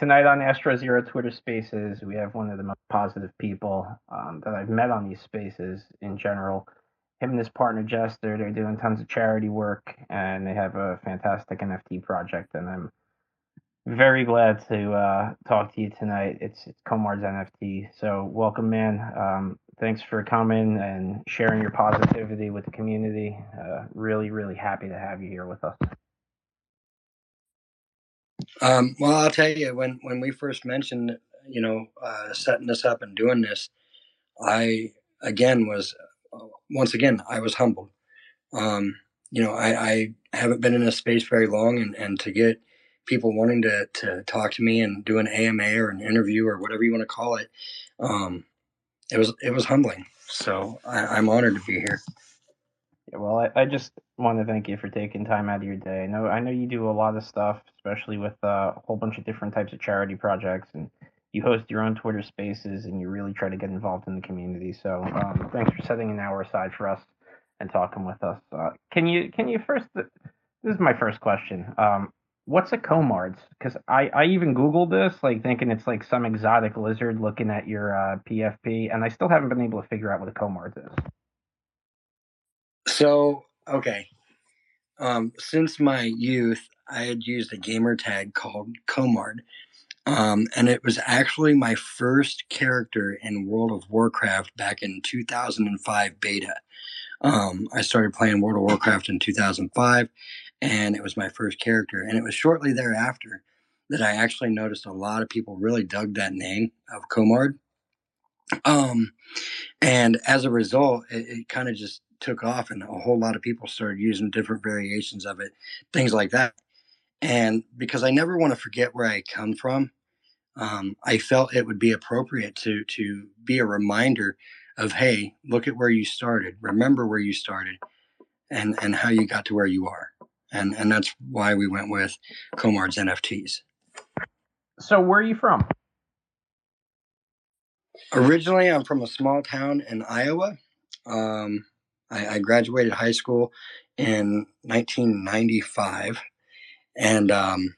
tonight on Astro Zero Twitter Spaces, we have one of the most positive people um, that I've met on these spaces in general. Him and his partner Jester, they're doing tons of charity work, and they have a fantastic NFT project. And I'm very glad to uh, talk to you tonight. It's, it's Komard's NFT. So welcome, man. Um, thanks for coming and sharing your positivity with the community. Uh, really, really happy to have you here with us. Um, well, I'll tell you when when we first mentioned, you know, uh, setting this up and doing this, I again was uh, once again I was humbled. Um, you know, I, I haven't been in this space very long, and and to get people wanting to to talk to me and do an AMA or an interview or whatever you want to call it, um, it was it was humbling. So I, I'm honored to be here. Yeah, well, I, I just want to thank you for taking time out of your day. I know I know you do a lot of stuff, especially with uh, a whole bunch of different types of charity projects, and you host your own Twitter Spaces, and you really try to get involved in the community. So um, thanks for setting an hour aside for us and talking with us. Uh, can you can you first? This is my first question. Um, what's a Komards? Because I I even googled this, like thinking it's like some exotic lizard looking at your uh, PFP, and I still haven't been able to figure out what a Komards is. So, okay. Um, since my youth, I had used a gamer tag called Komard. Um, and it was actually my first character in World of Warcraft back in 2005 beta. Um, I started playing World of Warcraft in 2005, and it was my first character. And it was shortly thereafter that I actually noticed a lot of people really dug that name of Komard. Um, and as a result, it, it kind of just took off and a whole lot of people started using different variations of it, things like that. And because I never want to forget where I come from, um, I felt it would be appropriate to to be a reminder of, hey, look at where you started. Remember where you started, and and how you got to where you are. And and that's why we went with Komard's NFTs. So where are you from? Originally, I'm from a small town in Iowa. Um, I, I graduated high school in 1995, and um,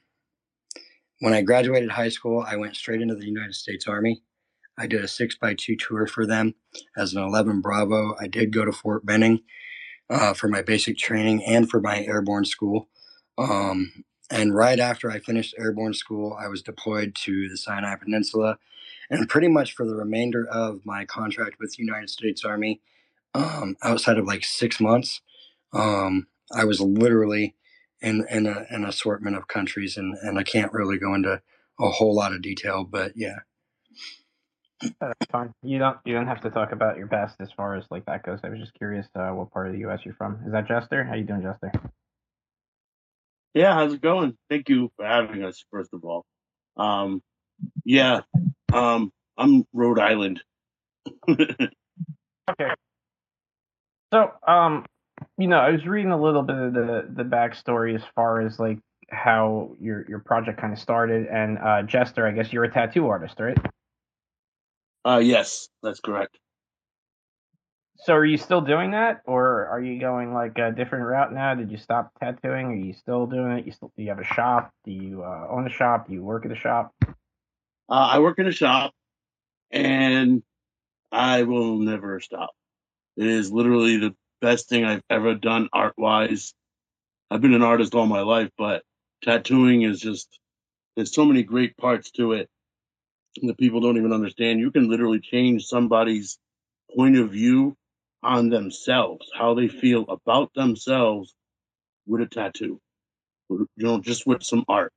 when I graduated high school, I went straight into the United States Army. I did a six by two tour for them as an 11 Bravo. I did go to Fort Benning uh, for my basic training and for my airborne school. Um, and right after I finished airborne school, I was deployed to the Sinai Peninsula. And pretty much for the remainder of my contract with the United States Army, um, outside of like six months, um, I was literally in in a, an assortment of countries, and and I can't really go into a whole lot of detail, but yeah. That's fine. You don't you don't have to talk about your past as far as like that goes. I was just curious uh, what part of the U.S. you're from. Is that Jester? How you doing, Jester? Yeah, how's it going? Thank you for having us. First of all, um, yeah, um, I'm Rhode Island. okay, so, um, you know, I was reading a little bit of the the backstory as far as like how your your project kind of started. And uh, Jester, I guess you're a tattoo artist, right? Uh, yes, that's correct. So, are you still doing that, or are you going like a different route now? Did you stop tattooing? Are you still doing it? You still do you have a shop? Do you uh, own a shop? Do you work at a shop? Uh, I work in a shop, and I will never stop. It is literally the best thing I've ever done art wise. I've been an artist all my life, but tattooing is just there's so many great parts to it that people don't even understand. You can literally change somebody's point of view on themselves, how they feel about themselves with a tattoo. You know, just with some art.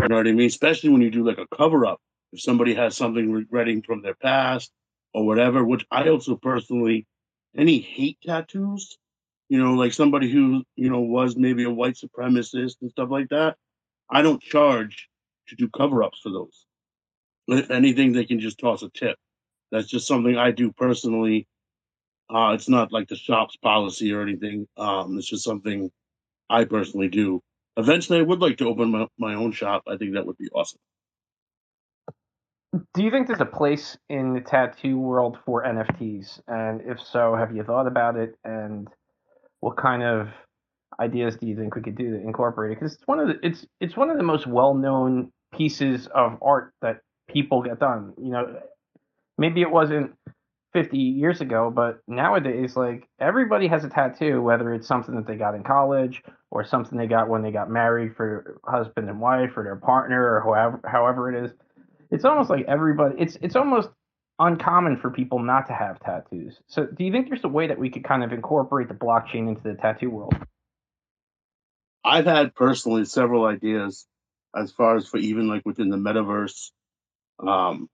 You know what I mean? Especially when you do like a cover up. If somebody has something regretting from their past or whatever, which I also personally any hate tattoos, you know, like somebody who, you know, was maybe a white supremacist and stuff like that, I don't charge to do cover ups for those. If anything, they can just toss a tip. That's just something I do personally. Uh, it's not like the shop's policy or anything. Um, it's just something I personally do. Eventually, I would like to open my, my own shop. I think that would be awesome do you think there's a place in the tattoo world for NFTs? And if so, have you thought about it? And what kind of ideas do you think we could do to incorporate it? Because it's one of the it's it's one of the most well known pieces of art that people get done. You know, maybe it wasn't 50 years ago, but nowadays, like everybody has a tattoo, whether it's something that they got in college or something they got when they got married for husband and wife or their partner or however however it is. It's almost like everybody. It's it's almost uncommon for people not to have tattoos. So, do you think there's a way that we could kind of incorporate the blockchain into the tattoo world? I've had personally several ideas as far as for even like within the metaverse, um,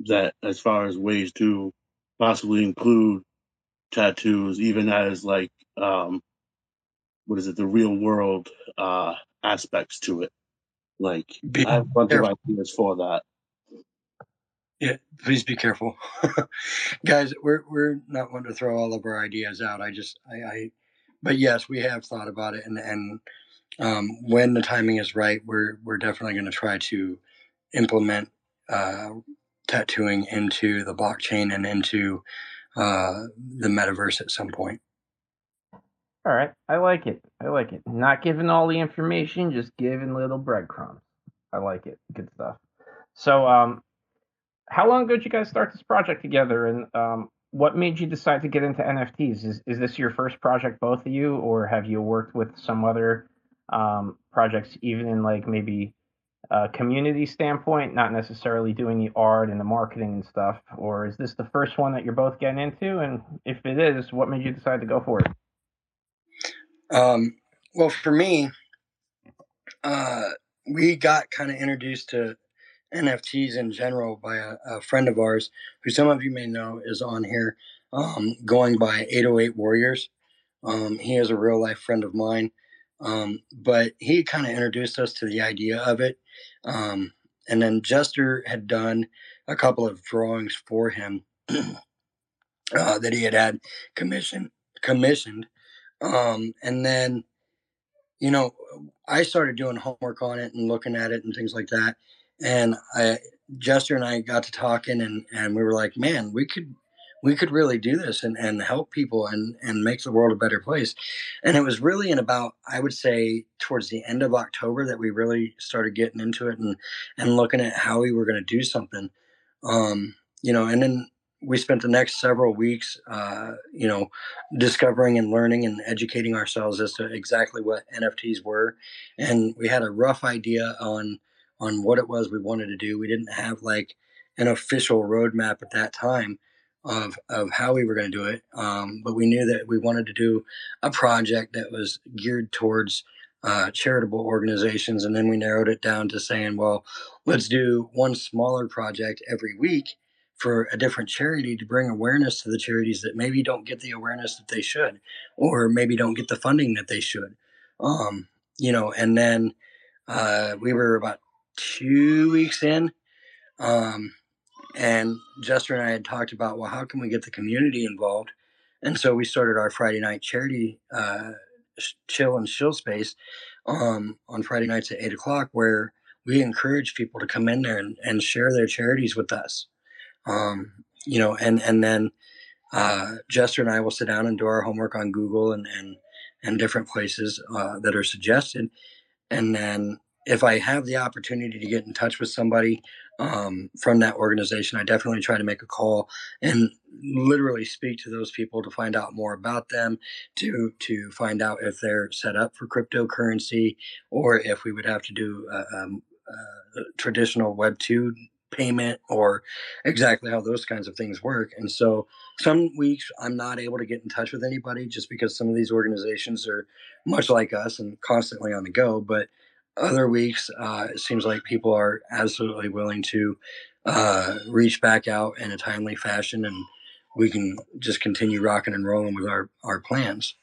that as far as ways to possibly include tattoos, even as like um, what is it, the real world uh, aspects to it. Like Be I have a bunch careful. of ideas for that. Yeah, please be careful, guys. We're we're not one to throw all of our ideas out. I just I, I but yes, we have thought about it, and and um, when the timing is right, we're we're definitely going to try to implement uh, tattooing into the blockchain and into uh, the metaverse at some point. All right, I like it. I like it. Not giving all the information, just giving little breadcrumbs. I like it. Good stuff. So, um, how long ago did you guys start this project together, and um, what made you decide to get into NFTs? Is is this your first project, both of you, or have you worked with some other um, projects, even in like maybe a community standpoint, not necessarily doing the art and the marketing and stuff, or is this the first one that you're both getting into? And if it is, what made you decide to go for it? Um, well, for me, uh, we got kind of introduced to NFTs in general by a, a friend of ours, who some of you may know is on here, um, going by 808 Warriors. Um, he is a real life friend of mine, um, but he kind of introduced us to the idea of it. Um, and then Jester had done a couple of drawings for him uh, that he had had commission commissioned, um, and then you know I started doing homework on it and looking at it and things like that. And I, Jester and I got to talking, and and we were like, man, we could we could really do this and, and help people and, and make the world a better place. And it was really in about, I would say, towards the end of October that we really started getting into it and, and looking at how we were going to do something. Um, you know, and then we spent the next several weeks, uh, you know, discovering and learning and educating ourselves as to exactly what NFTs were. And we had a rough idea on on what it was we wanted to do. We didn't have like an official roadmap at that time of of how we were going to do it. Um, but we knew that we wanted to do a project that was geared towards uh, charitable organizations, and then we narrowed it down to saying, well, let's do one smaller project every week for a different charity to bring awareness to the charities that maybe don't get the awareness that they should, or maybe don't get the funding that they should. Um, you know, and then uh, we were about two weeks in. Um, and Jester and I had talked about, well, how can we get the community involved? And so we started our Friday night charity uh, chill and chill space um, on Friday nights at eight o'clock, where we encourage people to come in there and, and share their charities with us. Um, you know, and and then uh, Jester and I will sit down and do our homework on Google and and and different places uh, that are suggested, and then if I have the opportunity to get in touch with somebody um, from that organization, I definitely try to make a call and literally speak to those people to find out more about them, to to find out if they're set up for cryptocurrency or if we would have to do a, um, a traditional Web two payment or exactly how those kinds of things work. And so some weeks I'm not able to get in touch with anybody just because some of these organizations are much like us and constantly on the go, but other weeks, uh, it seems like people are absolutely willing to uh, reach back out in a timely fashion, and we can just continue rocking and rolling with our our plans.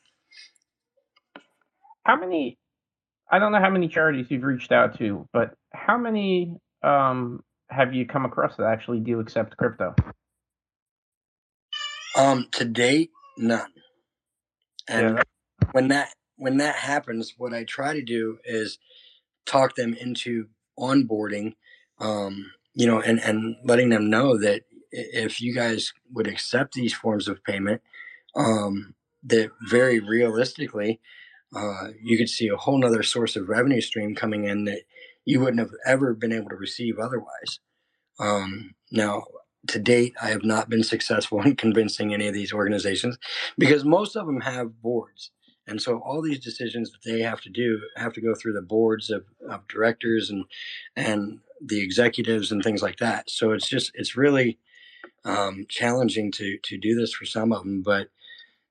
How many? I don't know how many charities you've reached out to, but how many um, have you come across that actually do accept crypto? Um, to date, none. And Yeah. when that when that happens, what I try to do is talk them into onboarding, um, you know, and, and letting them know that if you guys would accept these forms of payment, um, that very realistically, uh, you could see a whole nother source of revenue stream coming in that you wouldn't have ever been able to receive otherwise. Um, now, to date, I have not been successful in convincing any of these organizations because most of them have boards. And so all these decisions that they have to do have to go through the boards of, of directors and and the executives and things like that. So it's just it's really um, challenging to to do this for some of them. But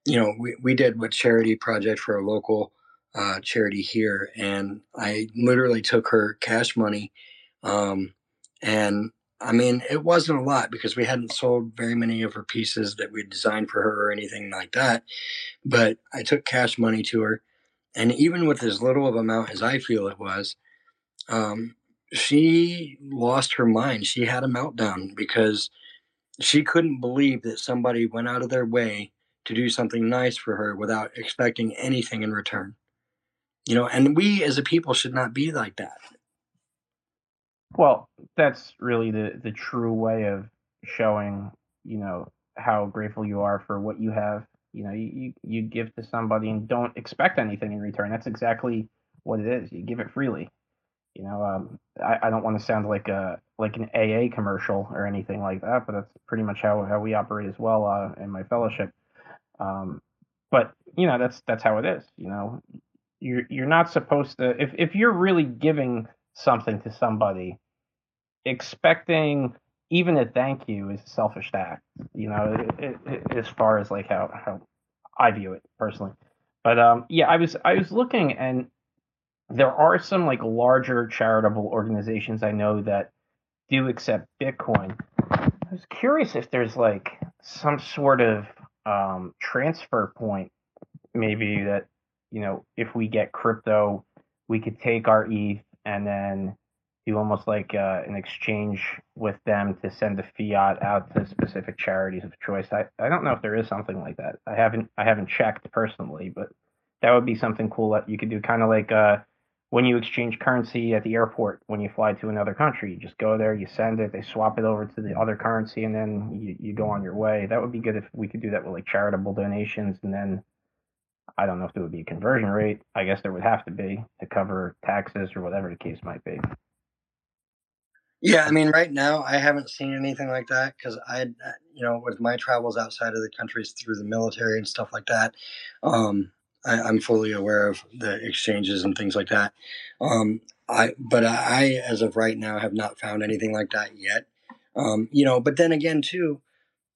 you know, we, we did what charity project for a local uh, charity here, and I literally took her cash money, um, and I mean, it wasn't a lot because we hadn't sold very many of her pieces that we designed for her or anything like that. But I took cash money to her, and even with as little of amount as I feel it was, um, she lost her mind. She had a meltdown because she couldn't believe that somebody went out of their way to do something nice for her without expecting anything in return. You know, and we as a people should not be like that. Well, that's really the the true way of showing, you know, how grateful you are for what you have. You know, you you give to somebody and don't expect anything in return. That's exactly what it is. You give it freely. You know, um, I, I don't want to sound like a like an AA commercial or anything like that, but that's pretty much how, how we operate as well uh, in my fellowship. Um, but you know, that's that's how it is. You know, you're you're not supposed to if if you're really giving something to somebody, expecting even a thank you is a selfish act. You know, it, it, as far as like how how I view it personally. But um, yeah, I was I was looking and there are some like larger charitable organizations I know that do accept Bitcoin. I was curious if there's like some sort of um, transfer point, maybe that you know if we get crypto, we could take our ETH and then do almost like uh, an exchange with them to send the fiat out to specific charities of choice. I, I don't know if there is something like that. I haven't I haven't checked personally, but that would be something cool that you could do, kind of like uh, when you exchange currency at the airport when you fly to another country. You just go there, you send it, they swap it over to the other currency, and then you, you go on your way. That would be good if we could do that with like charitable donations, and then I don't know if there would be a conversion rate. I guess there would have to be to cover taxes or whatever the case might be. Yeah, I mean, right now I haven't seen anything like that because I, you know, with my travels outside of the countries through the military and stuff like that, um, I, am fully aware of the exchanges and things like that. Um, I, but I, as of right now, have not found anything like that yet. Um, you know, but then again, too,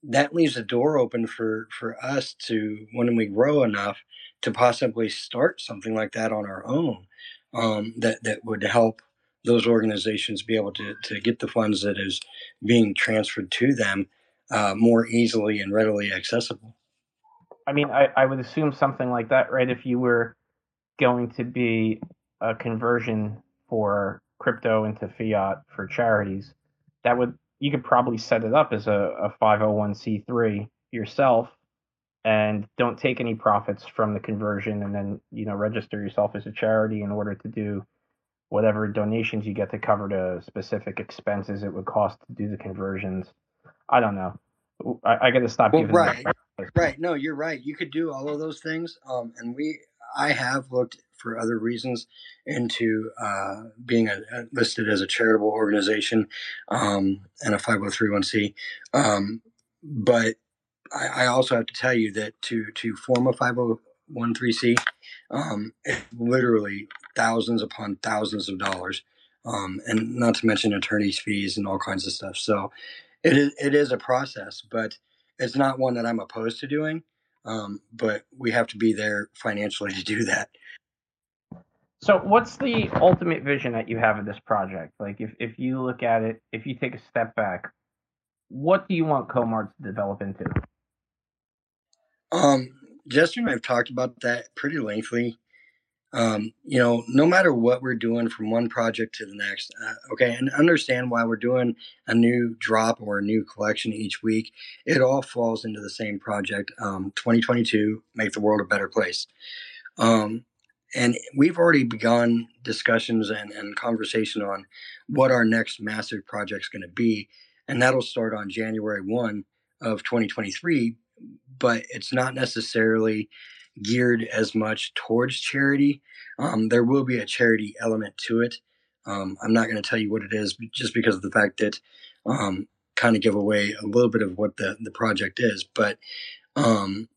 that leaves a door open for for us to when we grow enough to possibly start something like that on our own. Um, that that would help those organizations be able to to get the funds that is being transferred to them uh, more easily and readily accessible. I mean, I, I would assume something like that, right? If you were going to be a conversion for crypto into fiat for charities, that would you could probably set it up as a, a 501c3 yourself and don't take any profits from the conversion and then you know register yourself as a charity in order to do whatever donations you get to cover the specific expenses it would cost to do the conversions i don't know i, I got to stop well, giving right. Right. No, you're right. You could do all of those things. Um, and we, I have looked for other reasons into uh, being a, a listed as a charitable organization um, and a 503c. Um, but I, I, also have to tell you that to to form a 501c, um, it's literally thousands upon thousands of dollars, um, and not to mention attorney's fees and all kinds of stuff. So it is it is a process, but it's not one that I'm opposed to doing, um, but we have to be there financially to do that. So, what's the ultimate vision that you have of this project? Like, if, if you look at it, if you take a step back, what do you want Komard to develop into? Um, Jester and I've talked about that pretty lengthily um, you know, no matter what we're doing from one project to the next, uh, okay, and understand why we're doing a new drop or a new collection each week, it all falls into the same project. Um, 2022, make the world a better place. Um, and we've already begun discussions and, and conversation on what our next massive project is going to be. And that'll start on January 1 of 2023, but it's not necessarily geared as much towards charity. Um, there will be a charity element to it, Um, I'm not going to tell you what it is just because of the fact that um, kind of give away a little bit of what the, the project is. But um,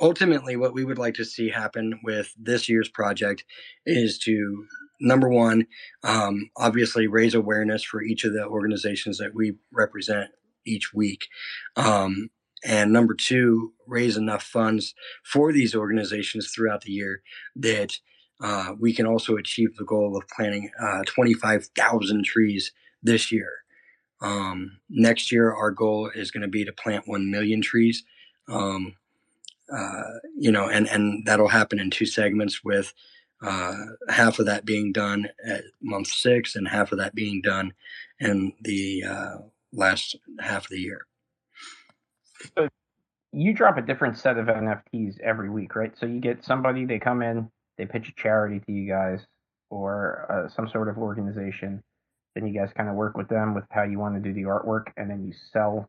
ultimately, what we would like to see happen with this year's project is to number one, um, obviously raise awareness for each of the organizations that we represent each week. Um, and number two, raise enough funds for these organizations throughout the year that uh, we can also achieve the goal of planting uh, 25,000 trees this year. Um, next year, our goal is going to be to plant 1 million trees. Um, uh, you know, and, and that'll happen in two segments with uh, half of that being done at month six and half of that being done in the uh, last half of the year. So you drop a different set of NFTs every week, right? So you get somebody, they come in, they pitch a charity to you guys or uh, some sort of organization. Then you guys kind of work with them with how you want to do the artwork, and then you sell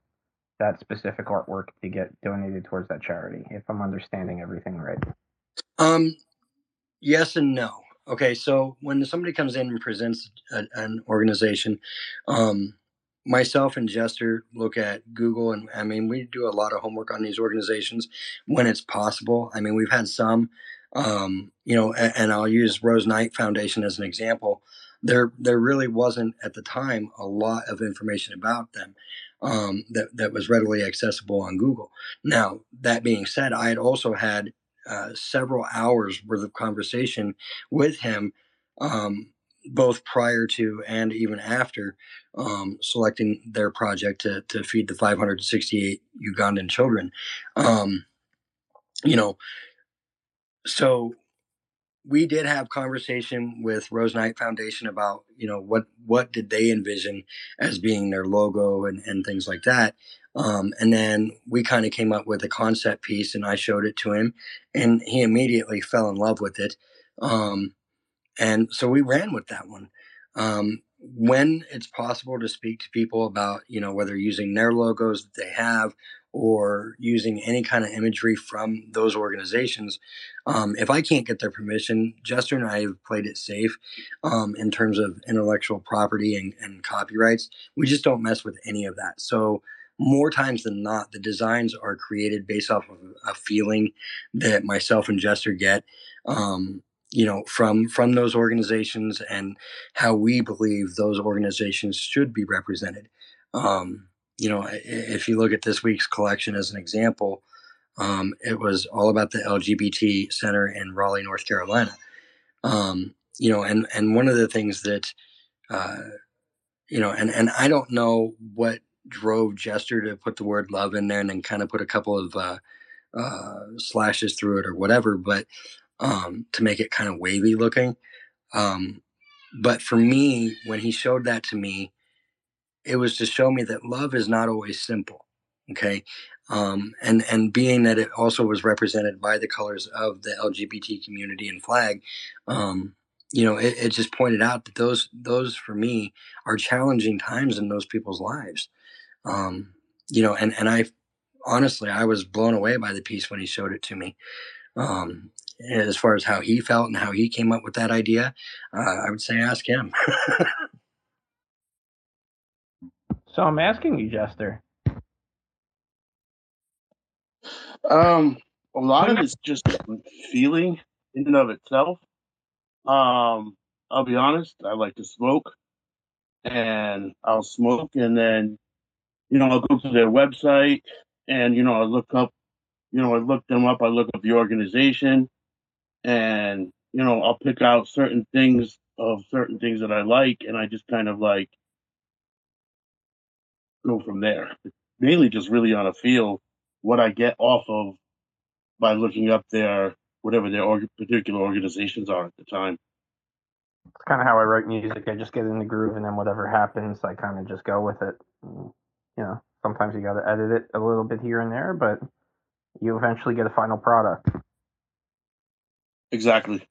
that specific artwork to get donated towards that charity. If I'm understanding everything right. Um, yes and no. Okay, so when somebody comes in and presents a, an organization, um, myself and Jester look at Google, and I mean, we do a lot of homework on these organizations when it's possible. I mean, we've had some, um, you know, and, and, I'll use Rose Knight Foundation as an example. There, there really wasn't at the time a lot of information about them um, that that was readily accessible on Google. Now, that being said, I had also had uh, several hours worth of conversation with him. Um, both prior to and even after um, selecting their project to, to feed the 568 Ugandan children. Um, you know, so we did have conversation with Rose Knight Foundation about, you know, what, what did they envision as being their logo and, and things like that. Um, and then we kind of came up with a concept piece and I showed it to him and he immediately fell in love with it. Um, and so we ran with that one. Um, when it's possible to speak to people about, you know, whether using their logos that they have or using any kind of imagery from those organizations, um, if I can't get their permission, Jester and I have played it safe um, in terms of intellectual property and, and copyrights. We just don't mess with any of that. So more times than not, the designs are created based off of a feeling that myself and Jester get. Um, you know from from those organizations and how we believe those organizations should be represented. Um, you know if you look at this week's collection as an example um, it was all about the lgbt center in raleigh north carolina. Um, you know and and one of the things that uh, you know and and i don't know what drove jester to put the word love in there and then kind of put a couple of uh, uh, slashes through it or whatever but um, to make it kind of wavy looking. Um, but for me, when he showed that to me, it was to show me that love is not always simple. Okay. Um, and, and being that it also was represented by the colors of the LGBT community and flag, um, you know, it, it, just pointed out that those, those for me are challenging times in those people's lives. Um, you know, and, and I honestly, I was blown away by the piece when he showed it to me. Um, as far as how he felt and how he came up with that idea, uh, I would say ask him. so I'm asking you, Jester. Um, a lot of it's just feeling in and of itself. Um, I'll be honest, I like to smoke and I'll smoke and then, you know, I'll go to their website and, you know, I look up, you know, I look them up, I look up the organization and you know I'll pick out certain things of certain things that I like, and I just kind of like go from there. mainly just really on a feel what I get off of by looking up their whatever their particular organizations are at the time. It's kind of how I write music. I just get in the groove, and then whatever happens, I kind of just go with it. And, you know, sometimes you got to edit it a little bit here and there, but you eventually get a final product. Exactly.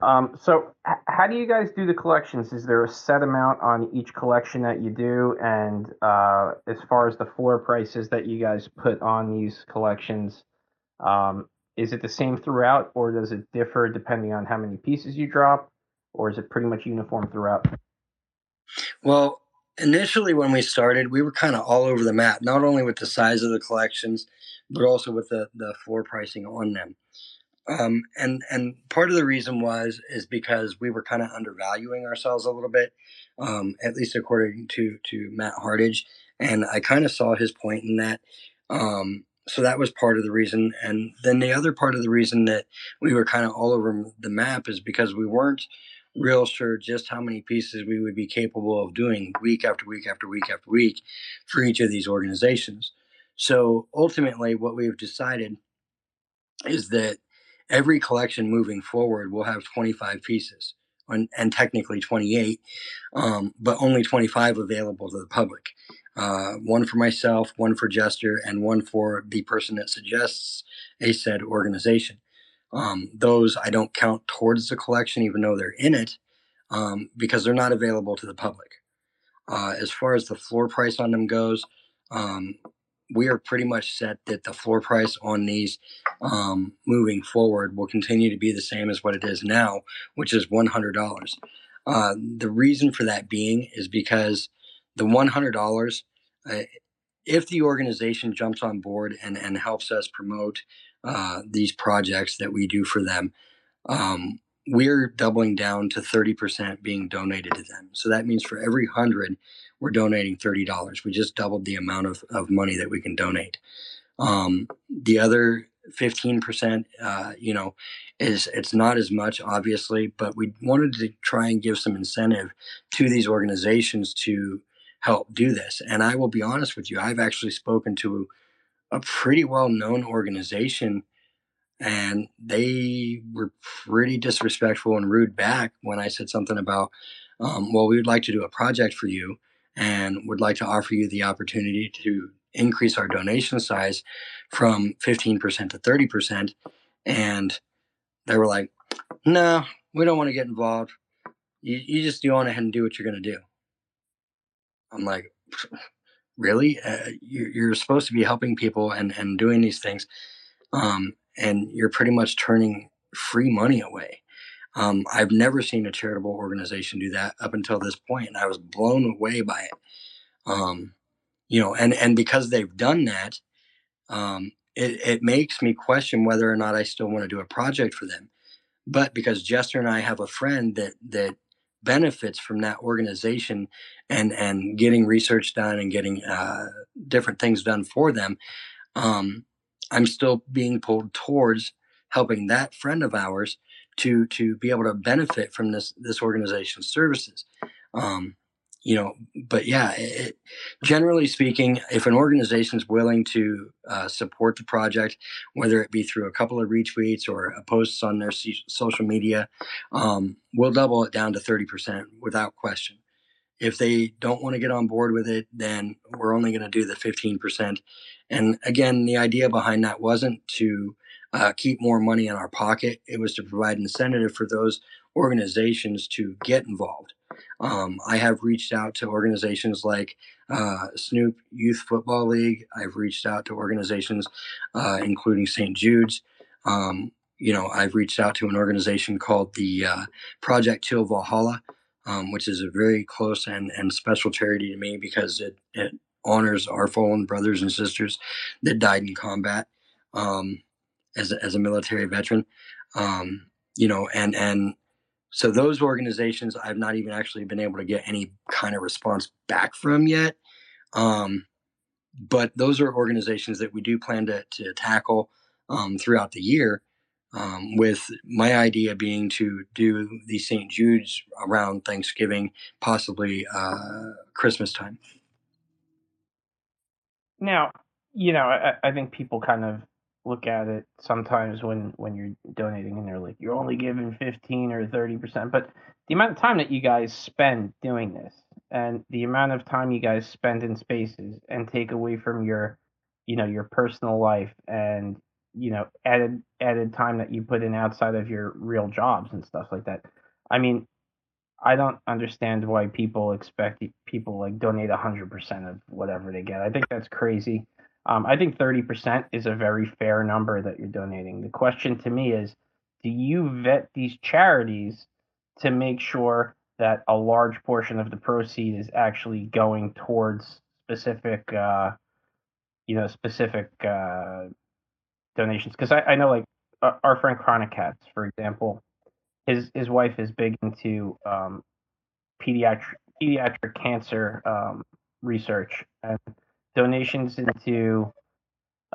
Um, so, h- how do you guys do the collections? Is there a set amount on each collection that you do? And uh, as far as the floor prices that you guys put on these collections, um, is it the same throughout, or does it differ depending on how many pieces you drop? or is it pretty much uniform throughout? Well, initially when we started, we were kind of all over the map, not only with the size of the collections, but also with the, the floor pricing on them. Um, and and part of the reason was is because we were kind of undervaluing ourselves a little bit, um, at least according to to Matt Hardage, and I kind of saw his point in that. Um, so that was part of the reason, and then the other part of the reason that we were kind of all over the map is because we weren't real sure just how many pieces we would be capable of doing week after week after week after week for each of these organizations. So ultimately, what we've decided is that every collection moving forward will have 25 pieces and, and technically 28, um, but only 25 available to the public. Uh, one for myself, one for Jester, and one for the person that suggests a said organization. Um, those I don't count towards the collection, even though they're in it, um, because they're not available to the public. Uh, as far as the floor price on them goes, um, we are pretty much set that the floor price on these um, moving forward will continue to be the same as what it is now, which is $100. Uh, the reason for that being is because the $100, uh, if the organization jumps on board and, and helps us promote uh, these projects that we do for them, um, we're doubling down to 30% being donated to them. So that means for every 100, we're donating $30. We just doubled the amount of, of money that we can donate. Um, the other 15%, uh, you know, is it's not as much, obviously, but we wanted to try and give some incentive to these organizations to help do this. And I will be honest with you, I've actually spoken to a pretty well known organization and they were pretty disrespectful and rude back when I said something about, um, well, we would like to do a project for you and would like to offer you the opportunity to increase our donation size from 15% to 30%. And they were like, no, we don't want to get involved. You, you just go on ahead and do what you're going to do. I'm like, really? Uh, you, you're supposed to be helping people and, and doing these things. Um, and you're pretty much turning free money away. Um, I've never seen a charitable organization do that up until this point, and I was blown away by it. Um, you know, and and because they've done that, um, it, it makes me question whether or not I still want to do a project for them. But because Jester and I have a friend that that benefits from that organization and and getting research done and getting uh, different things done for them, um, I'm still being pulled towards helping that friend of ours to to be able to benefit from this this organization's services. Um, you know, but yeah, it, generally speaking, if an organization is willing to uh, support the project, whether it be through a couple of retweets or posts on their social media, um, we'll double it down to 30% without question. If they don't want to get on board with it, then we're only going to do the 15%. And again, the idea behind that wasn't to uh, keep more money in our pocket. It was to provide incentive for those organizations to get involved. Um, I have reached out to organizations like uh, Snoop Youth Football League. I've reached out to organizations uh, including St. Jude's. Um, you know, I've reached out to an organization called the uh, Project Till Valhalla, um, which is a very close and, and special charity to me because it, it honors our fallen brothers and sisters that died in combat. Um, as a, as a military veteran. Um, you know, and and so those organizations I've not even actually been able to get any kind of response back from yet. Um, but those are organizations that we do plan to, to tackle um, throughout the year. Um, with my idea being to do the St. Jude's around Thanksgiving, possibly uh, Christmas time. Now, you know, I, I think people kind of look at it sometimes when when you're donating and they're like you're only giving 15 or 30% but the amount of time that you guys spend doing this and the amount of time you guys spend in spaces and take away from your you know your personal life and you know added added time that you put in outside of your real jobs and stuff like that. I mean i don't understand why people expect people like donate 100% of whatever they get. I think that's crazy um, I think 30% is a very fair number that you're donating. The question to me is do you vet these charities to make sure that a large portion of the proceed is actually going towards specific, uh, you know, specific uh, donations. Because I, I know, like our friend Chronic Cats, for example, his his wife is big into um, pediatric pediatric cancer um, research and donations into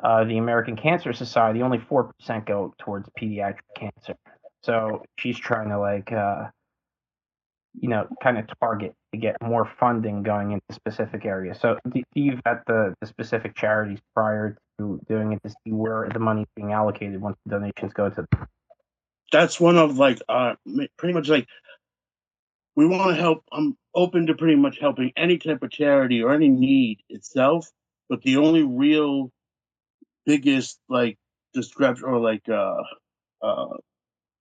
uh, the American Cancer Society. Only four percent go towards pediatric cancer. So she's trying to like, uh, you know, kind of target to get more funding going into specific areas. So do, do you vet the, the specific charities prior to doing it to see where the money's being allocated once the donations go to them? That's one of like uh pretty much like we want to help. I'm open to pretty much helping any type of charity or any need itself, but the only real biggest like description or like uh uh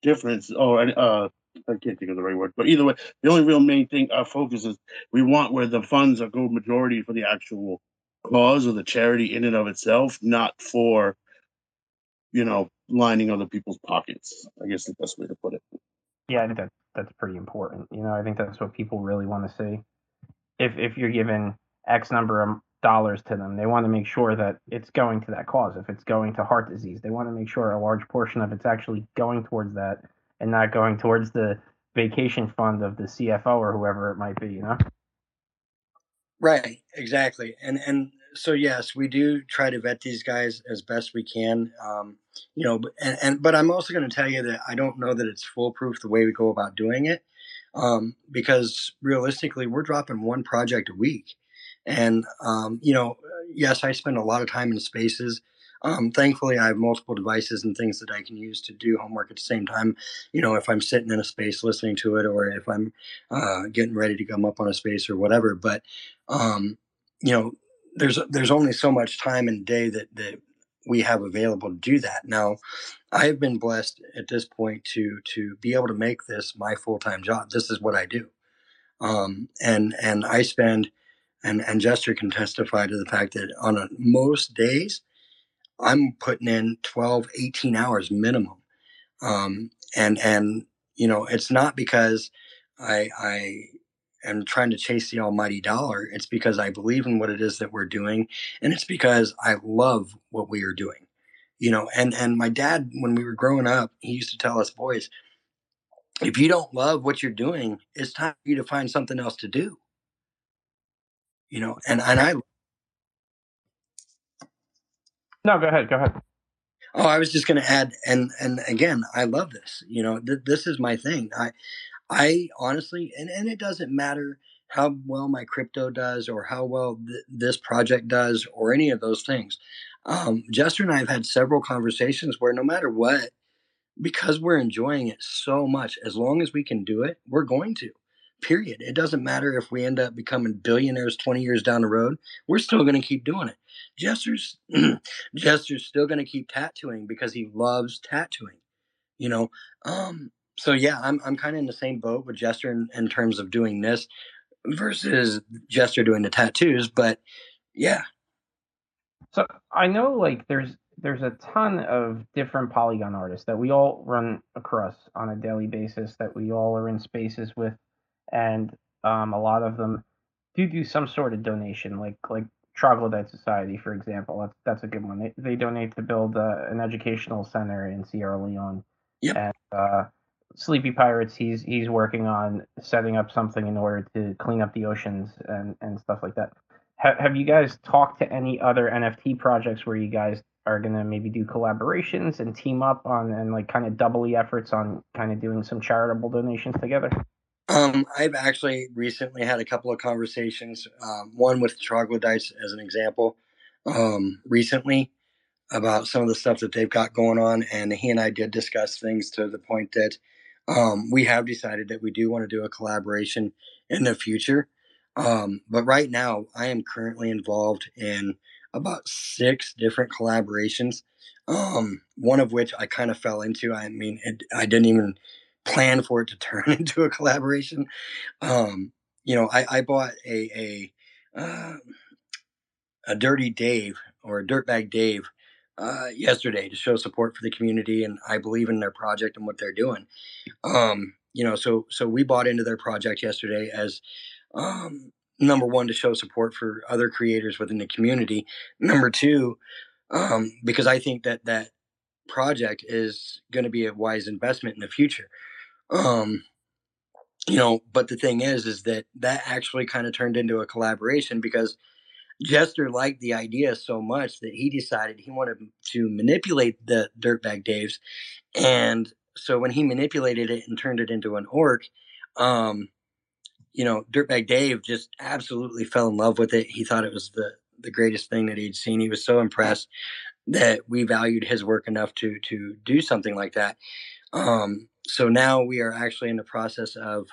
difference or uh I can't think of the right word, but either way, the only real main thing our focus is we want where the funds are go majority for the actual cause or the charity in and of itself, not for you know lining other people's pockets. I guess the best way to put it. Yeah, I think that's pretty important. You know, I think that's what people really want to see. If if you're giving X number of dollars to them, they want to make sure that it's going to that cause. If it's going to heart disease, they want to make sure a large portion of it's actually going towards that and not going towards the vacation fund of the CFO or whoever it might be, you know? Right, exactly. And and so yes, we do try to vet these guys as best we can. Um, you know, and, and but I'm also going to tell you that I don't know that it's foolproof the way we go about doing it, um, because realistically, we're dropping one project a week, and um, you know, yes, I spend a lot of time in spaces. Um, thankfully, I have multiple devices and things that I can use to do homework at the same time. You know, if I'm sitting in a space listening to it, or if I'm uh, getting ready to come up on a space or whatever. But um, you know, there's there's only so much time in a day that that we have available to do that. Now, I have been blessed at this point to to be able to make this my full time job. This is what I do, um, and and I spend and and Jester can testify to the fact that on a, most days I'm putting in 12, 18 hours minimum, um, and and you know it's not because I I am trying to chase the almighty dollar. It's because I believe in what it is that we're doing, and it's because I love what we are doing. You know, and and my dad, when we were growing up, he used to tell us boys, if you don't love what you're doing, it's time for you to find something else to do. You know, and and I. No, go ahead. Go ahead. Oh, I was just going to add, and and again, I love this. You know, th- this is my thing. I I honestly, and, and it doesn't matter how well my crypto does or how well th- this project does or any of those things. Um, Jester and I have had several conversations where no matter what, because we're enjoying it so much, as long as we can do it, we're going to. Period. It doesn't matter if we end up becoming billionaires 20 years down the road, we're still going to keep doing it. Jester's Jester's still going to keep tattooing because he loves tattooing. You know, um, so yeah, I'm I'm kind of in the same boat with Jester in, in terms of doing this versus Jester doing the tattoos, but yeah. So I know like there's there's a ton of different polygon artists that we all run across on a daily basis that we all are in spaces with and um, a lot of them do do some sort of donation like like troglodyte society for example that's that's a good one they, they donate to build uh, an educational center in sierra leone yep. and uh, Sleepy Pirates, he's he's working on setting up something in order to clean up the oceans and and stuff like that. Ha- have you guys talked to any other NFT projects where you guys are gonna maybe do collaborations and team up on and like kind of double the efforts on kind of doing some charitable donations together? Um, I've actually recently had a couple of conversations. Um, one with troglodytes as an example. Um, recently, about some of the stuff that they've got going on, and he and I did discuss things to the point that um, we have decided that we do want to do a collaboration in the future. Um, but right now, I am currently involved in about six different collaborations. Um, one of which I kind of fell into. I mean, it, I didn't even plan for it to turn into a collaboration. Um, you know, I, I bought a a uh, a Dirty Dave or a Dirtbag Dave uh, yesterday to show support for the community, and I believe in their project and what they're doing. Um, you know, so so we bought into their project yesterday as um, number one to show support for other creators within the community. Number two, um, because I think that that project is going to be a wise investment in the future. Um, you know, but the thing is, is that that actually kind of turned into a collaboration because Jester liked the idea so much that he decided he wanted to manipulate the Dirtbag Daves. And so when he manipulated it and turned it into an orc, um, you know, Dirtbag Dave just absolutely fell in love with it. He thought it was the, the greatest thing that he'd seen. He was so impressed that we valued his work enough to to do something like that. Um, so now we are actually in the process of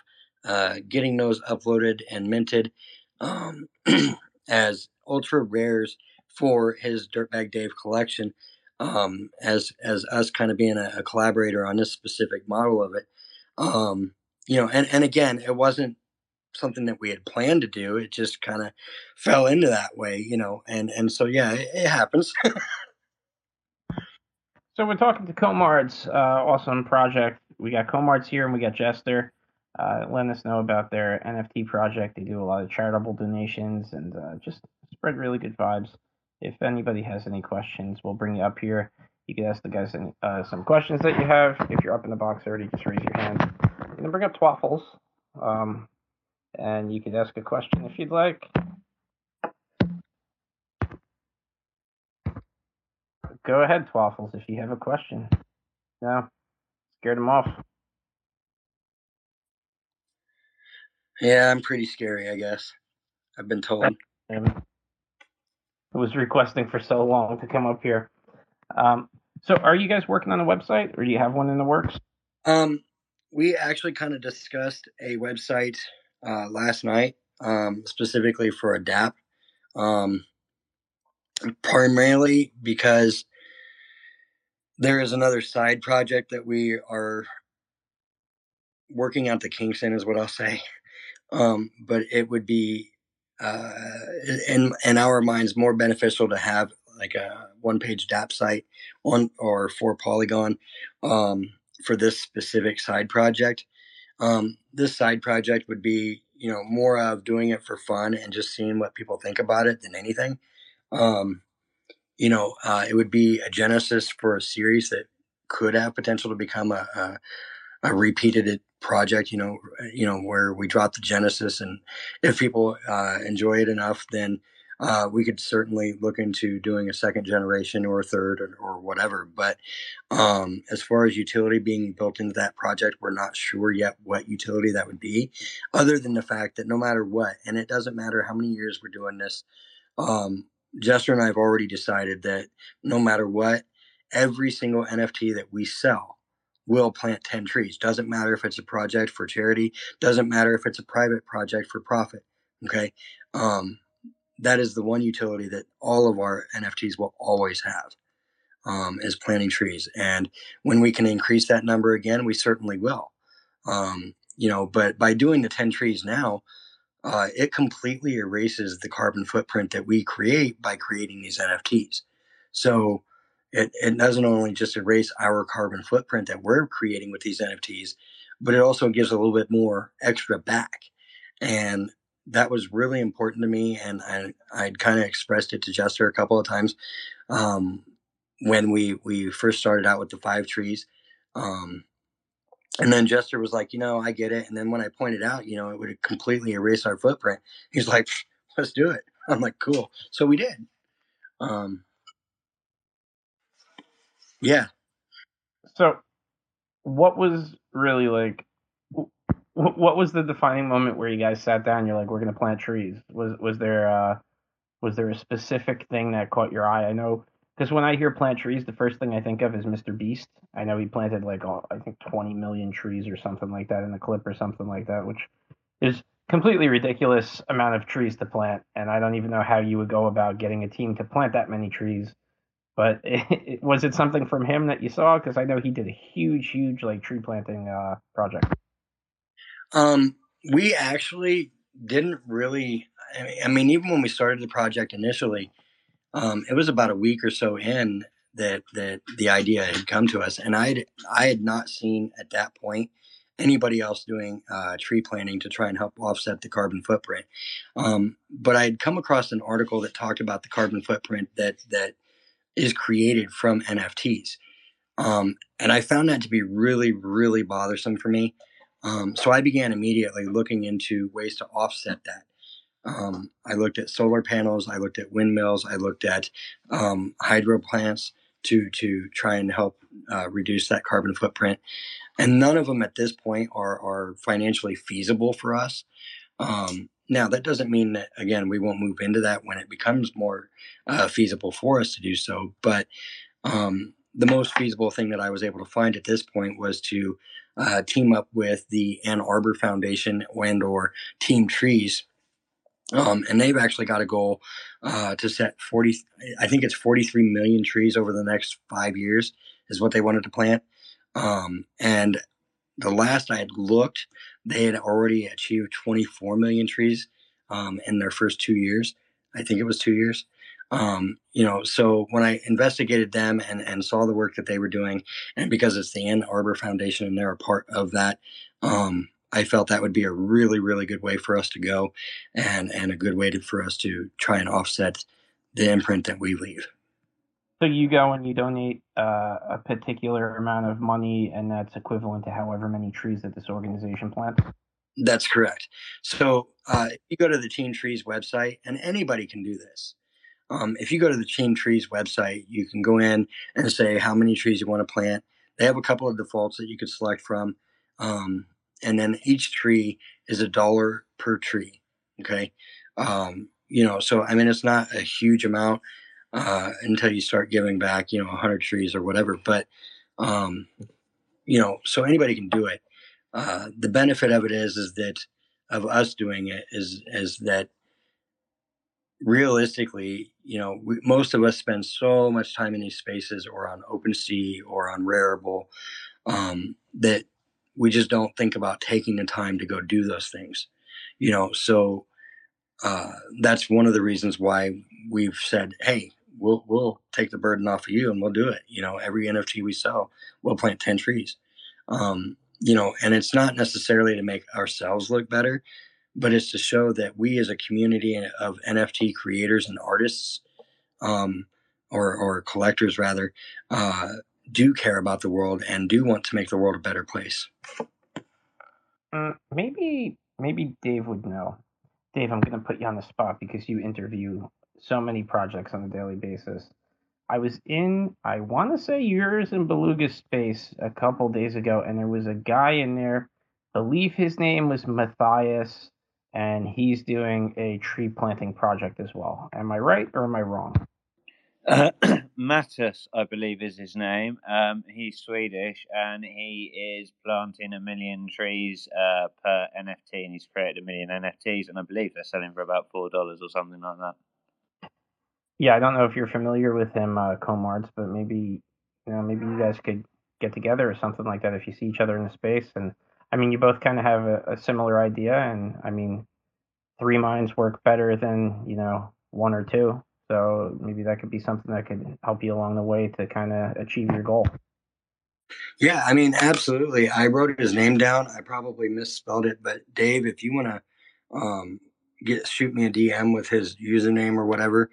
uh, getting those uploaded and minted. Um, as ultra rares for his Dirtbag Dave collection. Um, as as us kind of being a, a, collaborator on this specific model of it, um, you know, and and again, it wasn't something that we had planned to do. It just kind of fell into that way, you know, and and so yeah, it, it happens. so we're talking to Komard's uh, awesome project. We got Komard's here, and we got Jester uh, letting us know about their NFT project. They do a lot of charitable donations and uh, just spread really good vibes. If anybody has any questions, we'll bring you up here. You can ask the guys any, uh, some questions that you have. If you're up in the box already, just raise your hand. You can bring up Twaffles, um, and you can ask a question if you'd like. Go ahead, Twaffles, if you have a question. No, scared him off. Yeah, I'm pretty scary, I guess. I've been told. Um, I was requesting for so long to come up here. Um, so, are you guys working on a website, or do you have one in the works? Um, we actually kind of discussed a website uh, last night, um, specifically for a DApp. Um, primarily because there is another side project that we are working out the kinks in, is what I'll say. Um, but it would be, uh, in in our minds, more beneficial to have like a one page DApp site on or for Polygon um, for this specific side project. Um, this side project would be, you know, more of doing it for fun and just seeing what people think about it than anything. Um, you know, uh, it would be a genesis for a series that could have potential to become a, a, a repeated project, you know, you know, where we drop the Genesis, and if people uh, enjoy it enough, then uh, we could certainly look into doing a second generation or a third or, or whatever. But um, as far as utility being built into that project, we're not sure yet what utility that would be, other than the fact that no matter what, and it doesn't matter how many years we're doing this, um, Jester and I have already decided that no matter what, every single NFT that we sell will plant 10 trees. Doesn't matter if it's a project for charity, doesn't matter if it's a private project for profit. Okay. Um, that is the one utility that all of our NFTs will always have um, is planting trees. And when we can increase that number again, we certainly will. Um, you know, but by doing the 10 trees now, uh, it completely erases the carbon footprint that we create by creating these NFTs. So it, it doesn't only just erase our carbon footprint that we're creating with these NFTs, but it also gives a little bit more extra back. And that was really important to me. And I, I'd kind of expressed it to Jester a couple of times um, when we, we first started out with the five trees. Um, and then Jester was like, you know, I get it. And then when I pointed out, you know, it would completely erase our footprint, he's like, let's do it. I'm like, cool. So we did. Um, yeah. So, what was really like? What was the defining moment where you guys sat down? You're like, we're gonna plant trees. Was was there uh, was there a specific thing that caught your eye? I know because when I hear plant trees, the first thing I think of is Mr. Beast. I know he planted like oh, I think 20 million trees or something like that in a clip or something like that, which is completely ridiculous amount of trees to plant. And I don't even know how you would go about getting a team to plant that many trees but it, was it something from him that you saw? Because I know he did a huge, huge like tree planting uh, project. Um, we actually didn't really. I mean, even when we started the project initially, um, it was about a week or so in that that the idea had come to us, and I I had not seen at that point anybody else doing uh, tree planting to try and help offset the carbon footprint. Um, but I had come across an article that talked about the carbon footprint that that is created from NFTs, um, and I found that to be really, really bothersome for me. Um, so I began immediately looking into ways to offset that. Um, I looked at solar panels, I looked at windmills, I looked at um, hydro plants to to try and help uh, reduce that carbon footprint. And none of them at this point are are financially feasible for us. Um, now that doesn't mean that again we won't move into that when it becomes more uh, feasible for us to do so. But um, the most feasible thing that I was able to find at this point was to uh, team up with the Ann Arbor Foundation and or Team Trees um, and they've actually got a goal uh, to set 40, I think it's 43 million trees over the next five years is what they wanted to plant. Um, and the last I had looked, they had already achieved 24 million trees um, in their first two years. I think it was two years. Um, you know, so when I investigated them and, and saw the work that they were doing, and because it's the Ann Arbor Foundation and they're a part of that, um, I felt that would be a really, really good way for us to go, and and a good way to, for us to try and offset the imprint that we leave. So you go and you donate uh, a particular amount of money, and that's equivalent to however many trees that this organization plants. That's correct. So uh, you go to the Team Trees website, and anybody can do this. Um, if you go to the Team Trees website, you can go in and say how many trees you want to plant. They have a couple of defaults that you could select from. Um, and then each tree is a dollar per tree. Okay. Um, you know, so I mean, it's not a huge amount uh, until you start giving back, you know, 100 trees or whatever. But, um, you know, so anybody can do it. Uh, the benefit of it is, is that of us doing it is, is that realistically, you know, we, most of us spend so much time in these spaces or on OpenSea or on Rarible um, that we just don't think about taking the time to go do those things you know so uh, that's one of the reasons why we've said hey we'll we'll take the burden off of you and we'll do it you know every nft we sell we'll plant 10 trees um, you know and it's not necessarily to make ourselves look better but it's to show that we as a community of nft creators and artists um, or, or collectors rather uh, do care about the world and do want to make the world a better place. Mm, maybe maybe Dave would know. Dave, I'm going to put you on the spot because you interview so many projects on a daily basis. I was in, I want to say yours and Beluga's space a couple days ago, and there was a guy in there. Believe his name was Matthias, and he's doing a tree planting project as well. Am I right or am I wrong? Uh, Mattis, I believe, is his name. Um, he's Swedish and he is planting a million trees uh, per NFT, and he's created a million NFTs, and I believe they're selling for about four dollars or something like that. Yeah, I don't know if you're familiar with him, uh, Komards, but maybe you know, maybe you guys could get together or something like that if you see each other in the space. And I mean, you both kind of have a, a similar idea, and I mean, three minds work better than you know one or two. So maybe that could be something that could help you along the way to kind of achieve your goal. Yeah, I mean, absolutely. I wrote his name down. I probably misspelled it, but Dave, if you want to um, get shoot me a DM with his username or whatever,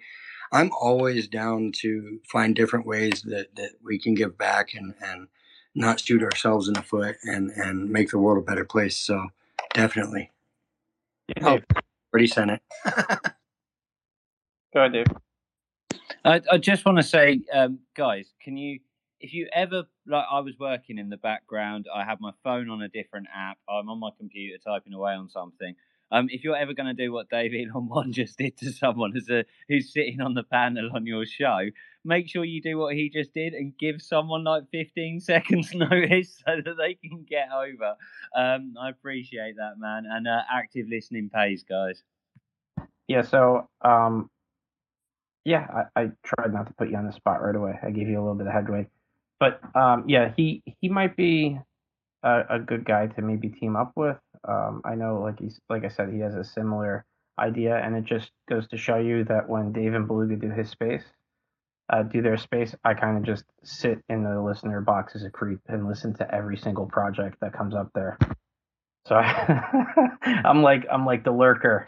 I'm always down to find different ways that, that we can give back and, and not shoot ourselves in the foot and, and make the world a better place. So definitely. Yeah, oh, already sent it. Go ahead, Dave. I, I just want to say, um, guys, can you, if you ever, like, I was working in the background, I had my phone on a different app, I'm on my computer typing away on something. Um, if you're ever going to do what Dave Elon One just did to someone as a, who's sitting on the panel on your show, make sure you do what he just did and give someone like 15 seconds notice so that they can get over. Um, I appreciate that, man. And uh, active listening pays, guys. Yeah. So um, yeah, I, I, tried not to put you on the spot right away. I gave you a little bit of headway, but um, yeah, he he might be a, a, good guy to maybe team up with. Um, I know, like he's like I said, he has a similar idea, and it just goes to show you that when Dave and Beluga do his space, uh, do their space, I kind of just sit in the listener box as a creep and listen to every single project that comes up there. So I'm like I'm like the lurker.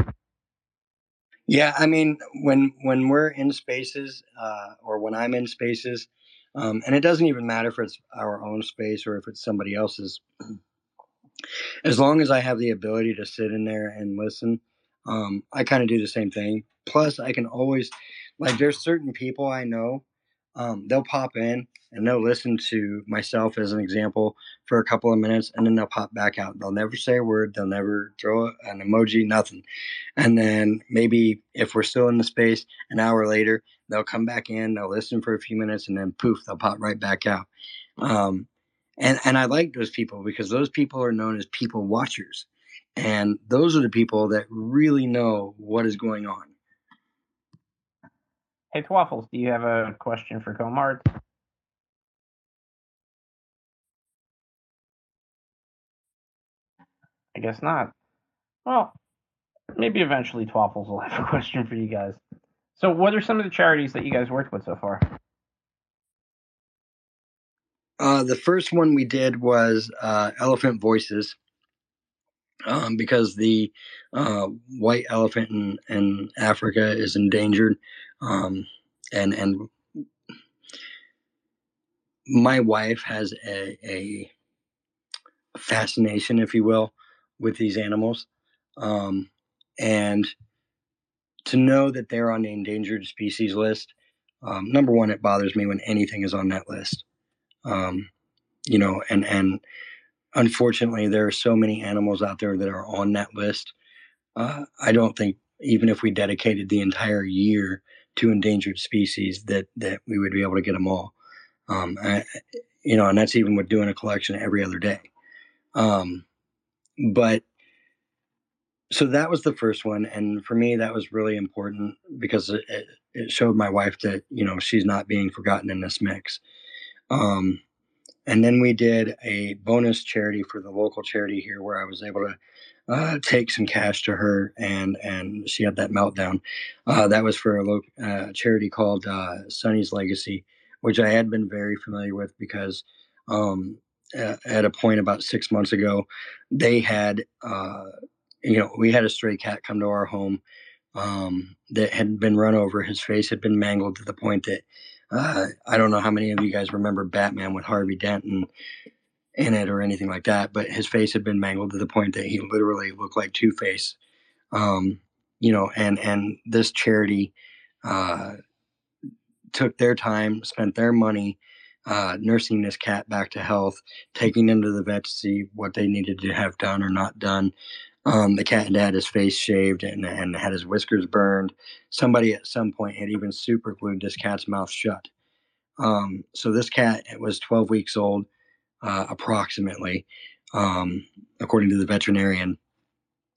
Yeah, I mean, when when we're in spaces, uh, or when I'm in spaces, um, and it doesn't even matter if it's our own space or if it's somebody else's. As long as I have the ability to sit in there and listen, um, I kind of do the same thing. Plus, I can always, like, there's certain people I know, um, they'll pop in and they'll listen to myself as an example for a couple of minutes and then they'll pop back out. They'll never say a word, they'll never throw an emoji, nothing. And then maybe if we're still in the space, an hour later, they'll come back in, they'll listen for a few minutes, and then poof, they'll pop right back out. Um, and and I like those people because those people are known as people watchers, and those are the people that really know what is going on. Hey, Twaffles, do you have a question for Komard? I guess not. Well, maybe eventually Twaffles will have a question for you guys. So, what are some of the charities that you guys worked with so far? Uh, the first one we did was uh, Elephant Voices, um, because the uh, white elephant in, in Africa is endangered, um, and and my wife has a, a fascination, if you will, with these animals, um, and to know that they're on the endangered species list. Um, number one, it bothers me when anything is on that list. Um, you know, and and unfortunately, there are so many animals out there that are on that list. Uh, I don't think even if we dedicated the entire year to endangered species, that that we would be able to get them all. Um, I, you know, and that's even with doing a collection every other day. Um, but so that was the first one, and for me, that was really important because it, it showed my wife that you know she's not being forgotten in this mix. Um, and then we did a bonus charity for the local charity here, where I was able to uh, take some cash to her, and and she had that meltdown. Uh, that was for a local uh, charity called uh, Sonny's Legacy, which I had been very familiar with because um, at a point about six months ago, they had uh, you know, we had a stray cat come to our home um, that had been run over. His face had been mangled to the point that uh, I don't know how many of you guys remember Batman with Harvey Dent in it or anything like that, but his face had been mangled to the point that he literally looked like Two Face. Um, you know, and and this charity uh, took their time, spent their money. Uh, nursing this cat back to health, taking him to the vet to see what they needed to have done or not done, um, the cat had had his face shaved and, and had his whiskers burned. Somebody at some point had even super glued this cat's mouth shut. Um, so this cat was 12 weeks old, uh, approximately, um, according to the veterinarian.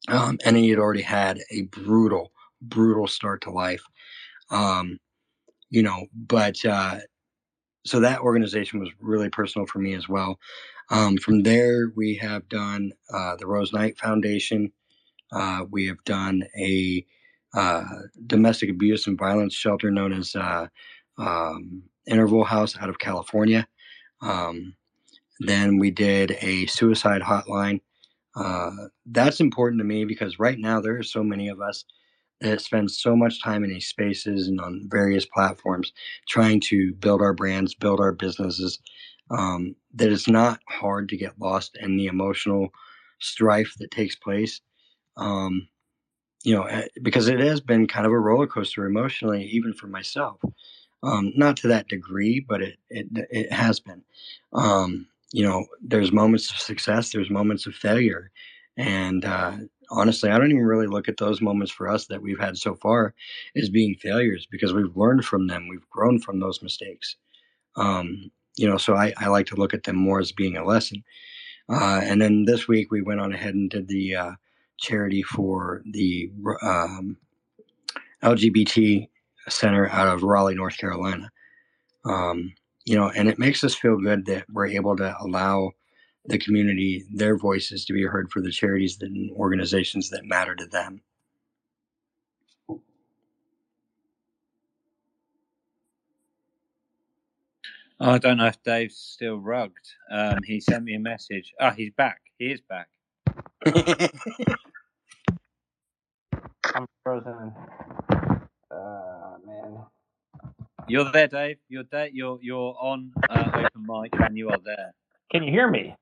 Um, and he had already had a brutal, brutal start to life. Um, you know, but uh, so that organization was really personal for me as well. Um, from there, we have done uh, the Rose Knight Foundation. Uh, we have done a uh, domestic abuse and violence shelter known as uh, um, Interval House out of California. Um, then we did a suicide hotline. Uh, that's important to me because right now there are so many of us that spend so much time in these spaces and on various platforms trying to build our brands, build our businesses, um, that it's not hard to get lost in the emotional strife that takes place. Um, you know, eh, because it has been kind of a roller coaster emotionally, even for myself. Um, not to that degree, but it it, it has been. Um, you know, there's moments of success, there's moments of failure, and uh, honestly, I don't even really look at those moments for us that we've had so far as being failures because we've learned from them, we've grown from those mistakes. Um, you know, so I, I like to look at them more as being a lesson. Uh, and then this week we went on ahead and did the uh, charity for the um, LGBT center out of Raleigh, North Carolina. Um, you know, and it makes us feel good that we're able to allow the community their voices to be heard for the charities and organizations that matter to them. I don't know if Dave's still rugged. Um, he sent me a message. Ah, oh, he's back. He is back. I'm frozen. Uh, man. You're there, Dave. You're there. You're you're on uh, open mic, and you are there. Can you hear me?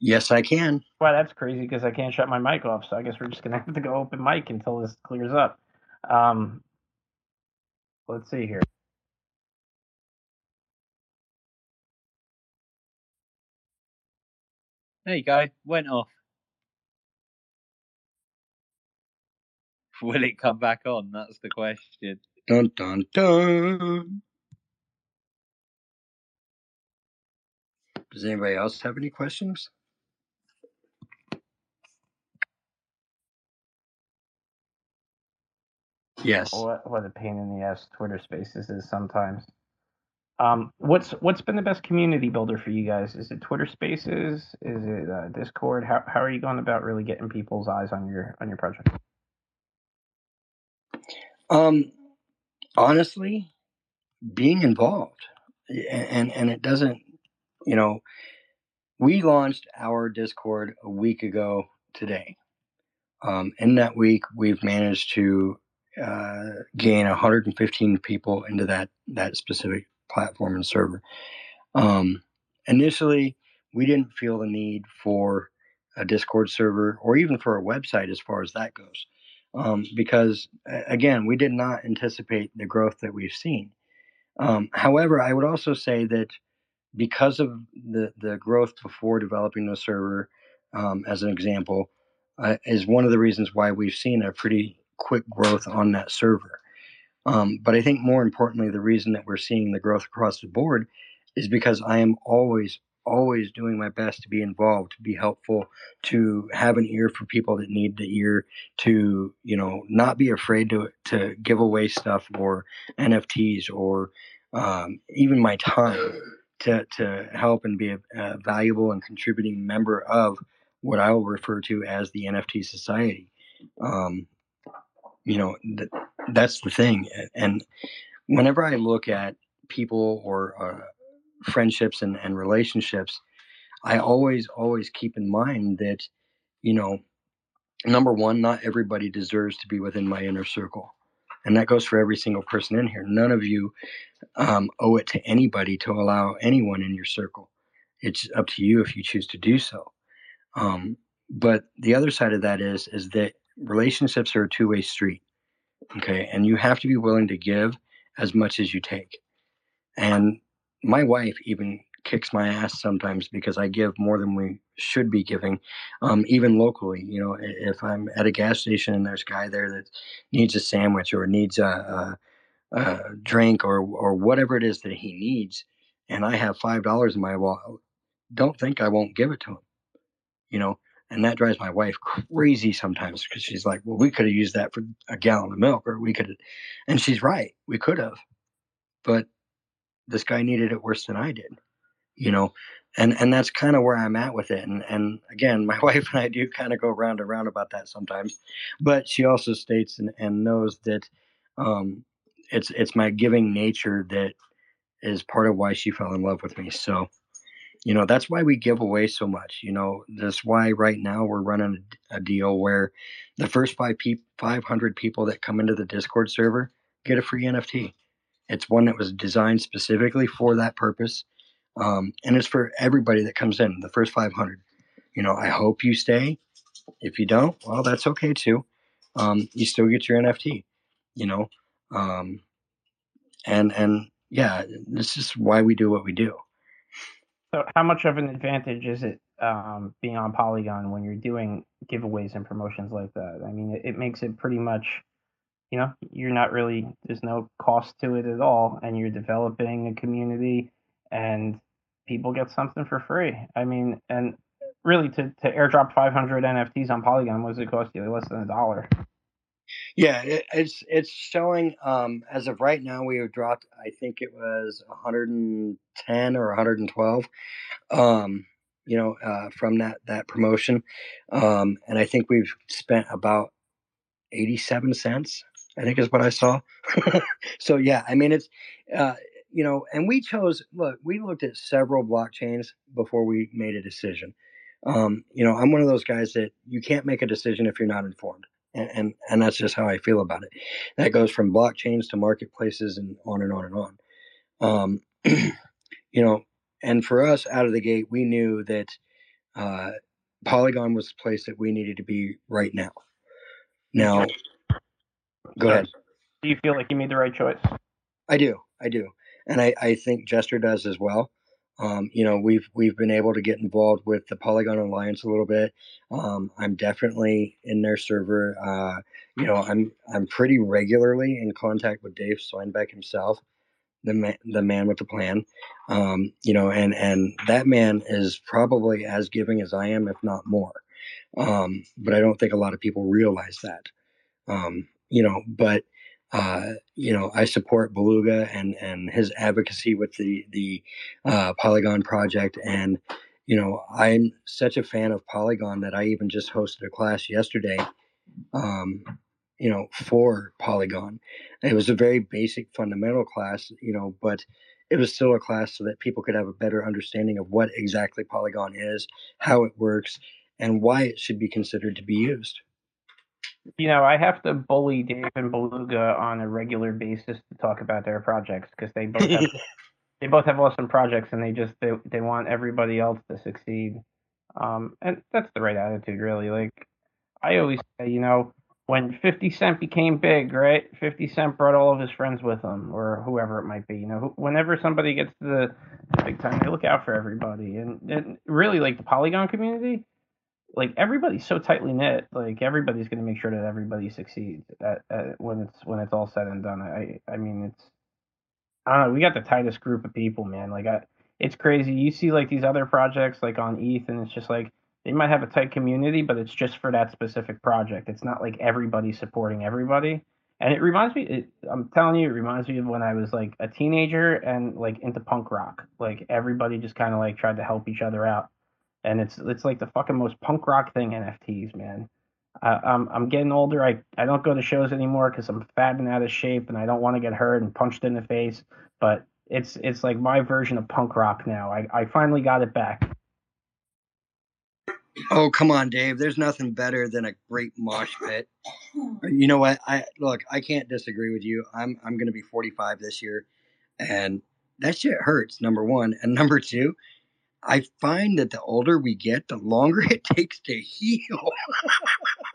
yes, I can. Wow, that's crazy because I can't shut my mic off. So I guess we're just gonna have to go open mic until this clears up. Um, let's see here. There you go. Went off. Will it come back on? That's the question. Dun dun dun. Does anybody else have any questions? Yes. What what a pain in the ass Twitter Spaces is sometimes. Um, what's what's been the best community builder for you guys? Is it Twitter Spaces? Is it uh, Discord? How how are you going about really getting people's eyes on your on your project? Um, honestly, being involved, and and it doesn't, you know, we launched our Discord a week ago today. Um, in that week, we've managed to uh, gain 115 people into that that specific platform and server. Um, initially, we didn't feel the need for a Discord server or even for a website as far as that goes, um, because again, we did not anticipate the growth that we've seen. Um, however, I would also say that because of the the growth before developing the server, um, as an example, uh, is one of the reasons why we've seen a pretty quick growth on that server. Um, but I think more importantly, the reason that we're seeing the growth across the board is because I am always, always doing my best to be involved, to be helpful, to have an ear for people that need the ear, to you know not be afraid to to give away stuff or NFTs or um, even my time to to help and be a, a valuable and contributing member of what I will refer to as the NFT society. Um, you know, th- that's the thing. And whenever I look at people or uh, friendships and, and relationships, I always, always keep in mind that, you know, number one, not everybody deserves to be within my inner circle. And that goes for every single person in here. None of you um, owe it to anybody to allow anyone in your circle. It's up to you if you choose to do so. Um, but the other side of that is is that relationships are a two way street. Okay. And you have to be willing to give as much as you take. And my wife even kicks my ass sometimes because I give more than we should be giving, um, even locally. You know, if I'm at a gas station and there's a guy there that needs a sandwich or needs a, a, a drink or or whatever it is that he needs, and I have five dollars in my wallet, don't think I won't give it to him. You know, and that drives my wife crazy sometimes because she's like, well, we could have used that for a gallon of milk, or we could. And she's right. We could have. But this guy needed it worse than I did, you know? And, and that's kind of where I'm at with it. And, and again, my wife and I do kind of go round and round about that sometimes. But she also states and, and knows that um, it's, it's my giving nature that is part of why she fell in love with me. So, you know that's why we give away so much you know that's why right now we're running a, deal where the first five pe- 500 people that come into the discord server get a free nft it's one that was designed specifically for that purpose um, and it's for everybody that comes in the first 500 you know i hope you stay. If you don't well that's okay too. Um, you still get your nft you know um, and and yeah this is why we do what we do. So, how much of an advantage is it um, being on Polygon when you're doing giveaways and promotions like that? I mean, it, it, makes it pretty much, you know, you're not really, there's no cost to it at all, and you're developing a community, and people get something for free. I mean, and really to, to airdrop 500 NFTs on Polygon, does it cost you? Less than a dollar. Yeah, it, it's it's showing um, as of right now. We have dropped. I think it was 110 or 112. Um, you know, uh, from that that promotion, um, and I think we've spent about 87 cents. I think is what I saw. so yeah, I mean it's uh, you know, and we chose. Look, we looked at several blockchains before we made a decision. Um, you know, I'm one of those guys that you can't make a decision if you're not informed. And, and, and that's just how I feel about it. That goes from blockchains to marketplaces and on and on and on. Um, you know, and for us out of the gate, we knew that uh, Polygon was the place that we needed to be right now. Now, go ahead. Do you feel like you made the right choice? I do, I do, and I, I think Jester does as well. Um, you know, we've we've been able to get involved with the Polygon Alliance a little bit. Um, I'm definitely in their server. Uh, you know, I'm I'm pretty regularly in contact with Dave Swinebeck himself, the man, the man with the plan. Um, you know, and and that man is probably as giving as I am, if not more. Um, but I don't think a lot of people realize that. You know, but uh, you know, I support Beluga and and his advocacy with the the uh, Polygon project, and you know, I'm such a fan of Polygon that I even just hosted a class yesterday. Um, you know, for Polygon, it was a very basic fundamental class, you know, but it was still a class so that people could have a better understanding of what exactly Polygon is, how it works, and why it should be considered to be used you know, I have to bully Dave and Beluga on a regular basis to talk about their projects because they both have, they both have awesome projects and they just they, they want everybody else to succeed. Um, and that's the right attitude, really. Like I always say, you know, when 50 Cent became big, right? 50 Cent brought all of his friends with him, or whoever it might be. You know, whenever somebody gets to the big time, they look out for everybody. And, and really, like the Polygon community, like everybody's so tightly knit. Like everybody's going to make sure that everybody succeeds at, at, when it's when it's all said and done. I I mean it's I don't know. We got the tightest group of people, man. Like I, it's crazy. You see like these other projects like on ETH, and it's just like they might have a tight community, but it's just for that specific project. It's not like everybody supporting everybody. And it reminds me, it, I'm telling you, it reminds me of when I was like a teenager and like into punk rock. Like everybody just kind of like tried to help each other out and it's it's like the fucking most punk rock thing NFTs, man. Uh, I'm I'm getting older. I I don't go to shows anymore because I'm fat and out of shape, and I don't want to get hurt and punched in the face. But it's it's like my version of punk rock now. I I finally got it back. Oh come on, Dave. There's nothing better than a great mosh pit. You know what? I look. I can't disagree with you. I'm I'm going to be 45 this year, and that shit hurts. Number one, and number two, I find that the older we get, the longer it takes to heal.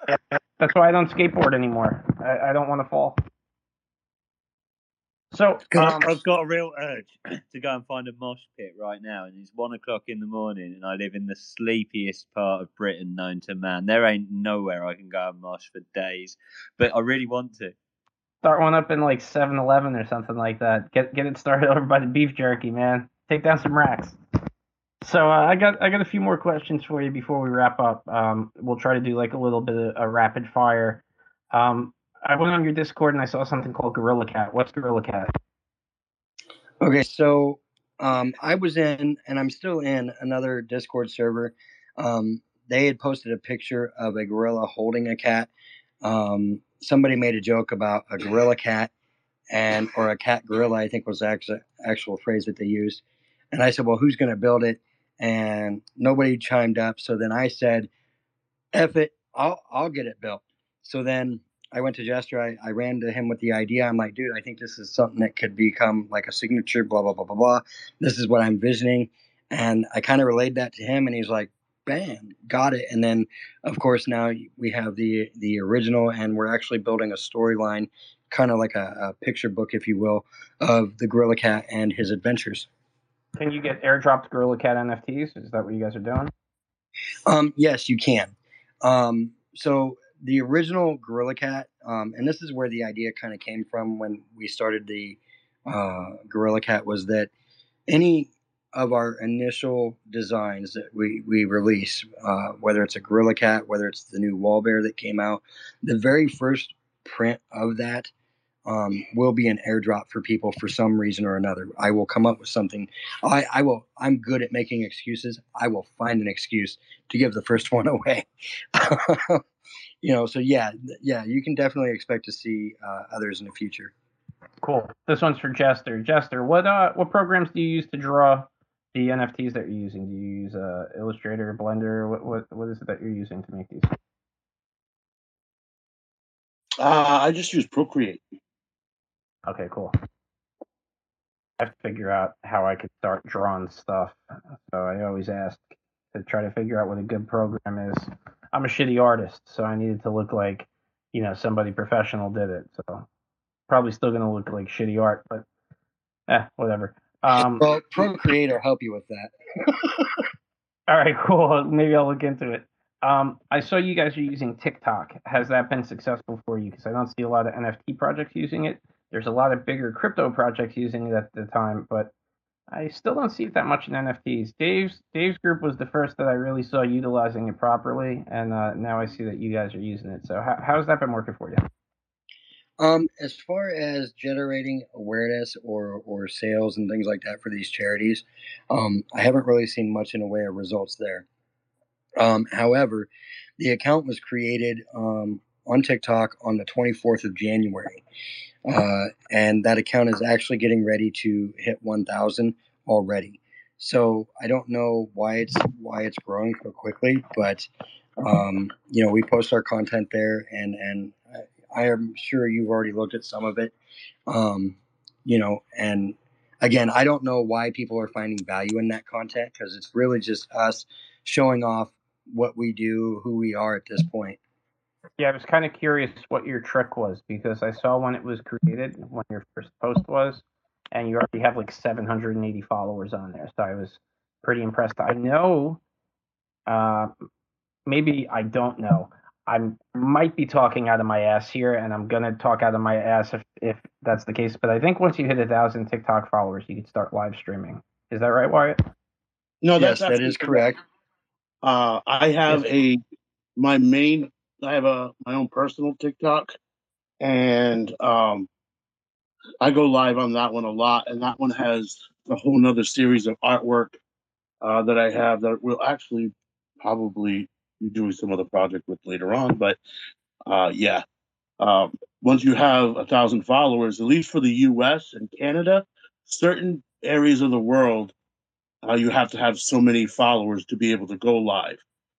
That's why I don't skateboard anymore. I, I don't want to fall. So um, I've got a real urge to go and find a mosh pit right now, and it's one o'clock in the morning, and I live in the sleepiest part of Britain known to man. There ain't nowhere I can go and mosh for days, but I really want to. Start one up in like 7-Eleven or something like that. Get get it started over by the beef jerky, man. Take down some racks. So uh, I got I got a few more questions for you before we wrap up. Um, we'll try to do like a little bit of a rapid fire. Um, I went on your Discord and I saw something called Gorilla Cat. What's Gorilla Cat? Okay, so um, I was in and I'm still in another Discord server. Um, they had posted a picture of a gorilla holding a cat. Um, somebody made a joke about a gorilla cat and or a cat gorilla. I think was the actual, actual phrase that they used. And I said, well, who's going to build it? And nobody chimed up. So then I said, "F it, I'll I'll get it built." So then I went to Jester. I, I ran to him with the idea. I'm like, dude, I think this is something that could become like a signature. Blah blah blah blah blah. This is what I'm envisioning, and I kind of relayed that to him, and he's like, "Bam, got it." And then, of course, now we have the the original, and we're actually building a storyline, kind of like a, a picture book, if you will, of the Gorilla Cat and his adventures. Can you get airdropped Gorilla Cat NFTs? Is that what you guys are doing? Um, yes, you can. Um, so the original Gorilla Cat, um, and this is where the idea kind of came from when we started the uh, Gorilla Cat, was that any of our initial designs that we, we release, uh, whether it's a Gorilla Cat, whether it's the new Wall Bear that came out, the very first print of that um, will be an airdrop for people for some reason or another. I will come up with something. I, I will. I'm good at making excuses. I will find an excuse to give the first one away. you know. So yeah, yeah. You can definitely expect to see uh, others in the future. Cool. This one's for Jester. Jester, what uh, what programs do you use to draw the NFTs that you're using? Do you use uh, Illustrator, Blender? What what what is it that you're using to make these? Uh, I just use Procreate. Okay, cool. I have to figure out how I could start drawing stuff. So I always ask to try to figure out what a good program is. I'm a shitty artist, so I needed to look like, you know, somebody professional did it. So probably still gonna look like shitty art, but eh, whatever. Um, well, Procreate will help you with that. all right, cool. Maybe I'll look into it. Um, I saw you guys are using TikTok. Has that been successful for you? Because I don't see a lot of NFT projects using it. There's a lot of bigger crypto projects using it at the time, but I still don't see it that much in NFTs. Dave's Dave's group was the first that I really saw utilizing it properly, and uh, now I see that you guys are using it. So how, how's that been working for you? Um, as far as generating awareness or or sales and things like that for these charities, um, I haven't really seen much in a way of results there. Um, however, the account was created um, on TikTok on the 24th of January. Uh, and that account is actually getting ready to hit 1,000 already. So I don't know why it's why it's growing so quickly, but um, you know we post our content there, and and I, I am sure you've already looked at some of it. Um, you know, and again, I don't know why people are finding value in that content because it's really just us showing off what we do, who we are at this point. Yeah, I was kind of curious what your trick was because I saw when it was created, when your first post was, and you already have like 780 followers on there. So I was pretty impressed. I know, uh, maybe I don't know. I might be talking out of my ass here, and I'm gonna talk out of my ass if, if that's the case. But I think once you hit a thousand TikTok followers, you could start live streaming. Is that right, Wyatt? No, yes, that's that is correct. Uh, I have a my main. I have a my own personal TikTok, and um, I go live on that one a lot, and that one has a whole nother series of artwork uh, that I have that will actually probably be doing some other project with later on. But uh, yeah, um, once you have a thousand followers, at least for the U.S. and Canada, certain areas of the world uh, you have to have so many followers to be able to go live.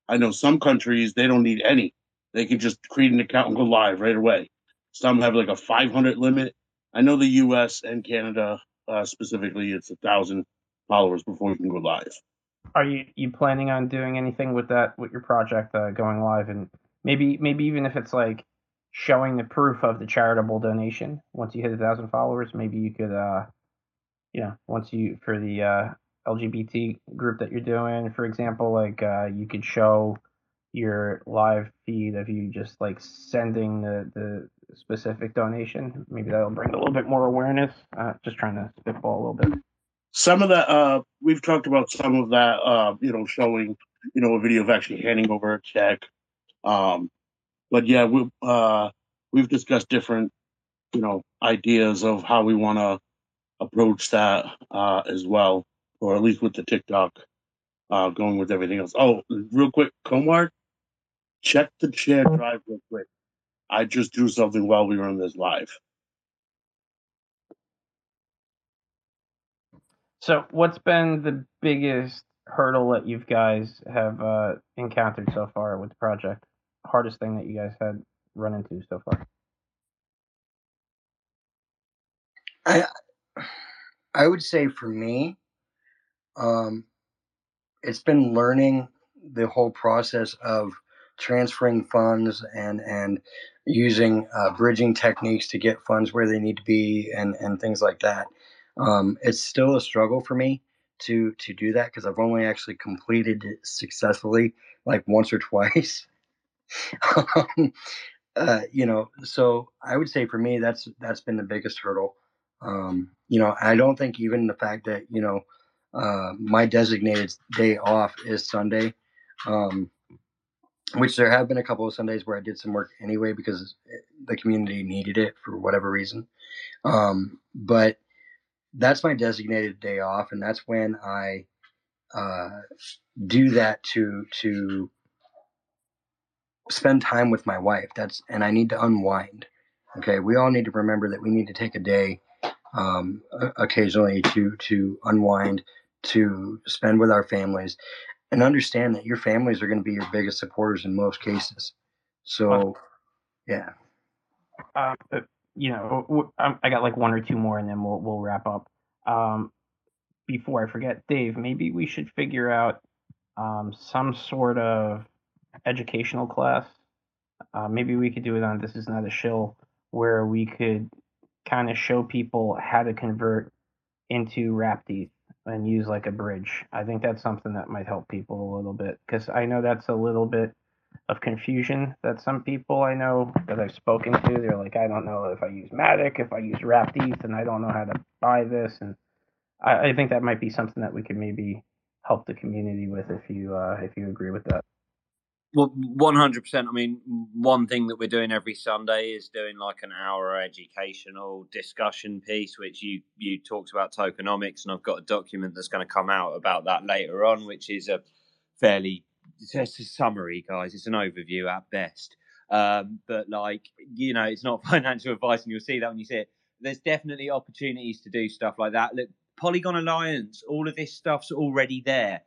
I know some countries they don't need any; they can just create an account and go live right away. Some have like a 500 limit. I know the U.S. and Canada uh, specifically, it's a thousand followers before you can go live. Are you you planning on doing anything with that with your project uh, going live and maybe maybe even if it's like showing the proof of the charitable donation once you hit a thousand followers, maybe you could uh you know once you for the uh LGBT group that you're doing, for example, like uh, you could show your live feed of you just like sending the, the specific donation. Maybe that'll bring a little bit more awareness. Uh, just trying to spitball a little bit. Some of that, uh, we've talked about some of that, uh, you know, showing, you know, a video of actually handing over a check. Um, but yeah, we, uh, we've discussed different, you know, ideas of how we want to approach that uh, as well or at least with the TikTok, uh, going with everything else. Oh, real quick, Komard, check the share drive real quick. I just do something while we were on this live. So, what's been the biggest hurdle that you guys have uh, encountered so far with the project? Hardest thing that you guys had run into so far? I I would say for me, um, it's been learning the whole process of transferring funds and and using uh, bridging techniques to get funds where they need to be and and things like that. Um, it's still a struggle for me to to do that because I've only actually completed it successfully like once or twice. um, uh, you know, so I would say for me that's that's been the biggest hurdle. Um, you know, I don't think even the fact that you know uh, my designated day off is Sunday, um, which there have been a couple of Sundays where I did some work anyway because the community needed it for whatever reason. Um, but that's my designated day off, and that's when I uh, do that to to spend time with my wife. That's and I need to unwind. Okay, we all need to remember that we need to take a day um, occasionally to to unwind to spend with our families and understand that your families are going to be your biggest supporters in most cases. So, yeah. Uh, you know, I got like one or two more, and then we'll we'll wrap up. Um, before I forget, Dave, maybe we should figure out um, some sort of educational class. Uh, maybe we could do it on This Is Not a Shill, where we could kind of show people how to convert into wrapped ETH and use like a bridge. I think that's something that might help people a little bit because I know that's a little bit of confusion that some people I know that I've spoken to, they're like, I don't know if I use Matic, if I use wrapped ETH, and I don't know how to buy this. And I, I think that might be something that we could maybe help the community with if you uh, if you agree with that. Well, one hundred percent. I mean, one thing that we're doing every Sunday is doing like an hour educational discussion piece, which you you talked about tokenomics, and I've got a document that's going to come out about that later on, which is a fairly it's a summary, guys. It's an overview at best. Um, but like you know, it's not financial advice, and you'll see that when you see it. There's definitely opportunities to do stuff like that. Look, Polygon Alliance, all of this stuff's already there.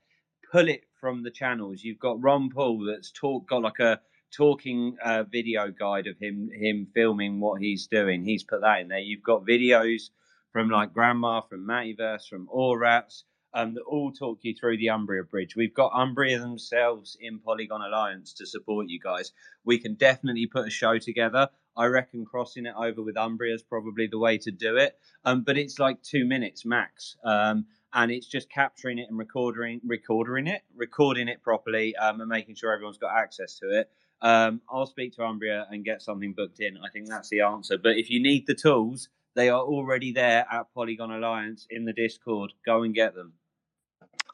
Pull it from the channels. You've got Ron Paul that's talk got like a talking uh, video guide of him him filming what he's doing. He's put that in there. You've got videos from like Grandma, from Mattyverse, from Orats, um, that all talk you through the Umbria Bridge. We've got Umbria themselves in Polygon Alliance to support you guys. We can definitely put a show together. I reckon crossing it over with Umbria is probably the way to do it. Um, but it's like two minutes max. Um, and it's just capturing it and recording recording it, recording it properly, um, and making sure everyone's got access to it. Um, I'll speak to Umbria and get something booked in. I think that's the answer. But if you need the tools, they are already there at Polygon Alliance in the Discord. Go and get them.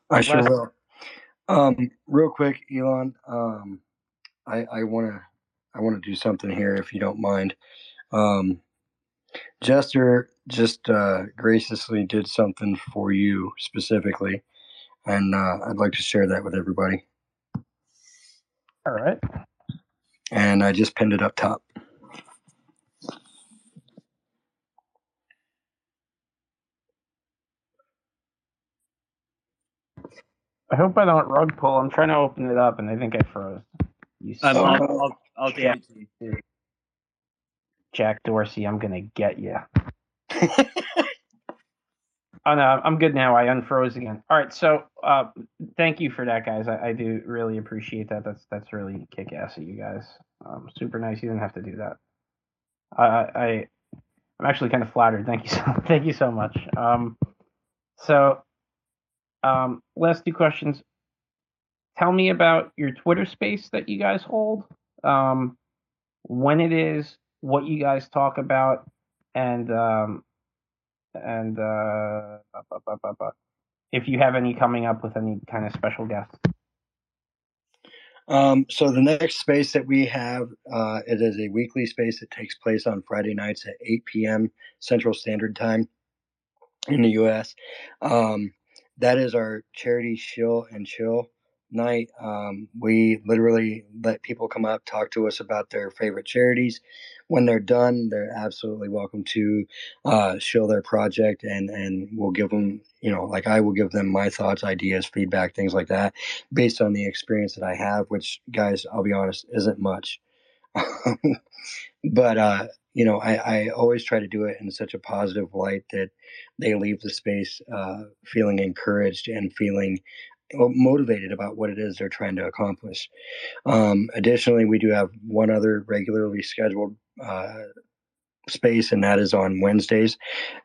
I sure will. Um, real quick, Elon. Um, I want to I want to do something here, if you don't mind. Um, Jester just uh, graciously did something for you specifically, and uh, I'd like to share that with everybody. All right. And I just pinned it up top. I hope I don't rug pull. I'm trying to open it up, and I think I froze. You um, I'll, I'll, I'll DM you. Jack Dorsey, I'm gonna get you. oh no, I'm good now. I unfroze again. All right, so uh, thank you for that, guys. I, I, do really appreciate that. That's that's really kick ass of you guys. Um, super nice. You didn't have to do that. I, I I'm actually kind of flattered. Thank you so thank you so much. Um, so um, last two questions. Tell me about your Twitter space that you guys hold. Um, when it is, what you guys talk about, and um, and uh, if you have any coming up with any kind of special guests. Um, so the next space that we have, uh, it is a weekly space that takes place on Friday nights at 8 p.m. Central Standard Time in the U.S. Um, that is our charity shill and chill night. Um, we literally let people come up, talk to us about their favorite charities. When they're done, they're absolutely welcome to uh, show their project, and and we'll give them, you know, like I will give them my thoughts, ideas, feedback, things like that, based on the experience that I have. Which, guys, I'll be honest, isn't much. but uh, you know, I, I always try to do it in such a positive light that they leave the space uh, feeling encouraged and feeling motivated about what it is they're trying to accomplish. Um, additionally, we do have one other regularly scheduled uh, space, and that is on Wednesdays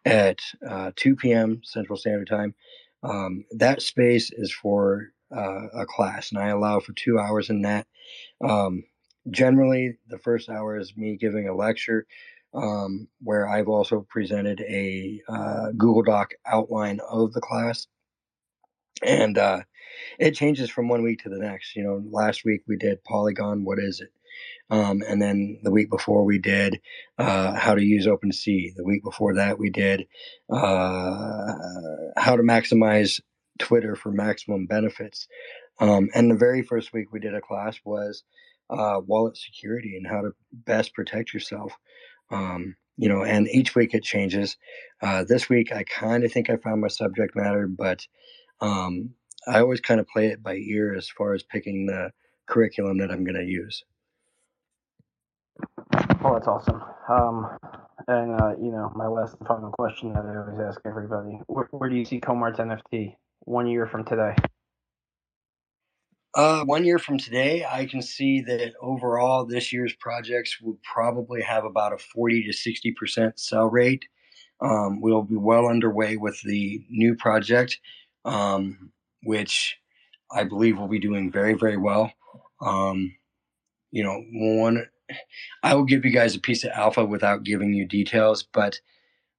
at uh, 2 p.m. Central Standard Time. Um, that space is for uh, a class, and I allow for two hours in that. Um, generally, the first hour is me giving a lecture. Um, where I've also presented a uh, Google Doc outline of the class and uh, it changes from one week to the next. You know, last week we did Polygon. What is it? Um, and then the week before we did uh, how to use OpenSea. The week before that we did uh, how to maximize Twitter for maximum benefits. Um, and the very first week we did a class was uh, wallet security and how to best protect yourself. Um, you know, and each week it changes. Uh, this week I kind of think I found my subject matter, but um, I always kind of play it by ear as far as picking the curriculum that I'm going to use. Oh, that's awesome. Um, and uh, you know, my last and final question that I always ask everybody: Where, where do you see Komard's NFT one year from today? Uh, one year from today, I can see that overall this year's projects will probably have about a 40 to 60% sell rate. Um, we'll be well underway with the new project, um, which I believe will be doing very, very well. Um, you know, one, I will give you guys a piece of alpha without giving you details, but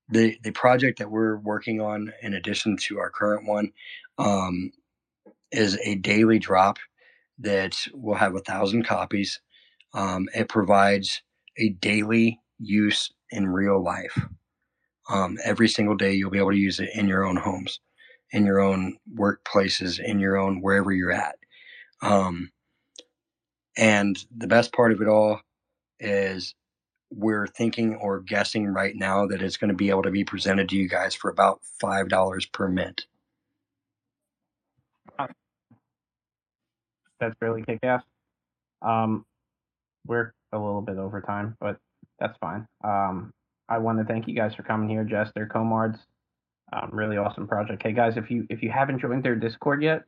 the the project that we're working on, in addition to our current one, um, is a daily drop that will have a thousand copies. Um, it provides a daily use in real life. Um, every single day, you'll be able to use it in your own homes, in your own workplaces, in your own wherever you're at. Um, and the best part of it all is we're thinking or guessing right now that it's going to be able to be presented to you guys for about five dollars per mint. That's really kick ass. Um, we're a little bit over time, but that's fine. Um, I want to thank you guys for coming here, Jester, Komards. Um, really awesome project. Hey guys, if you if you haven't joined their Discord yet,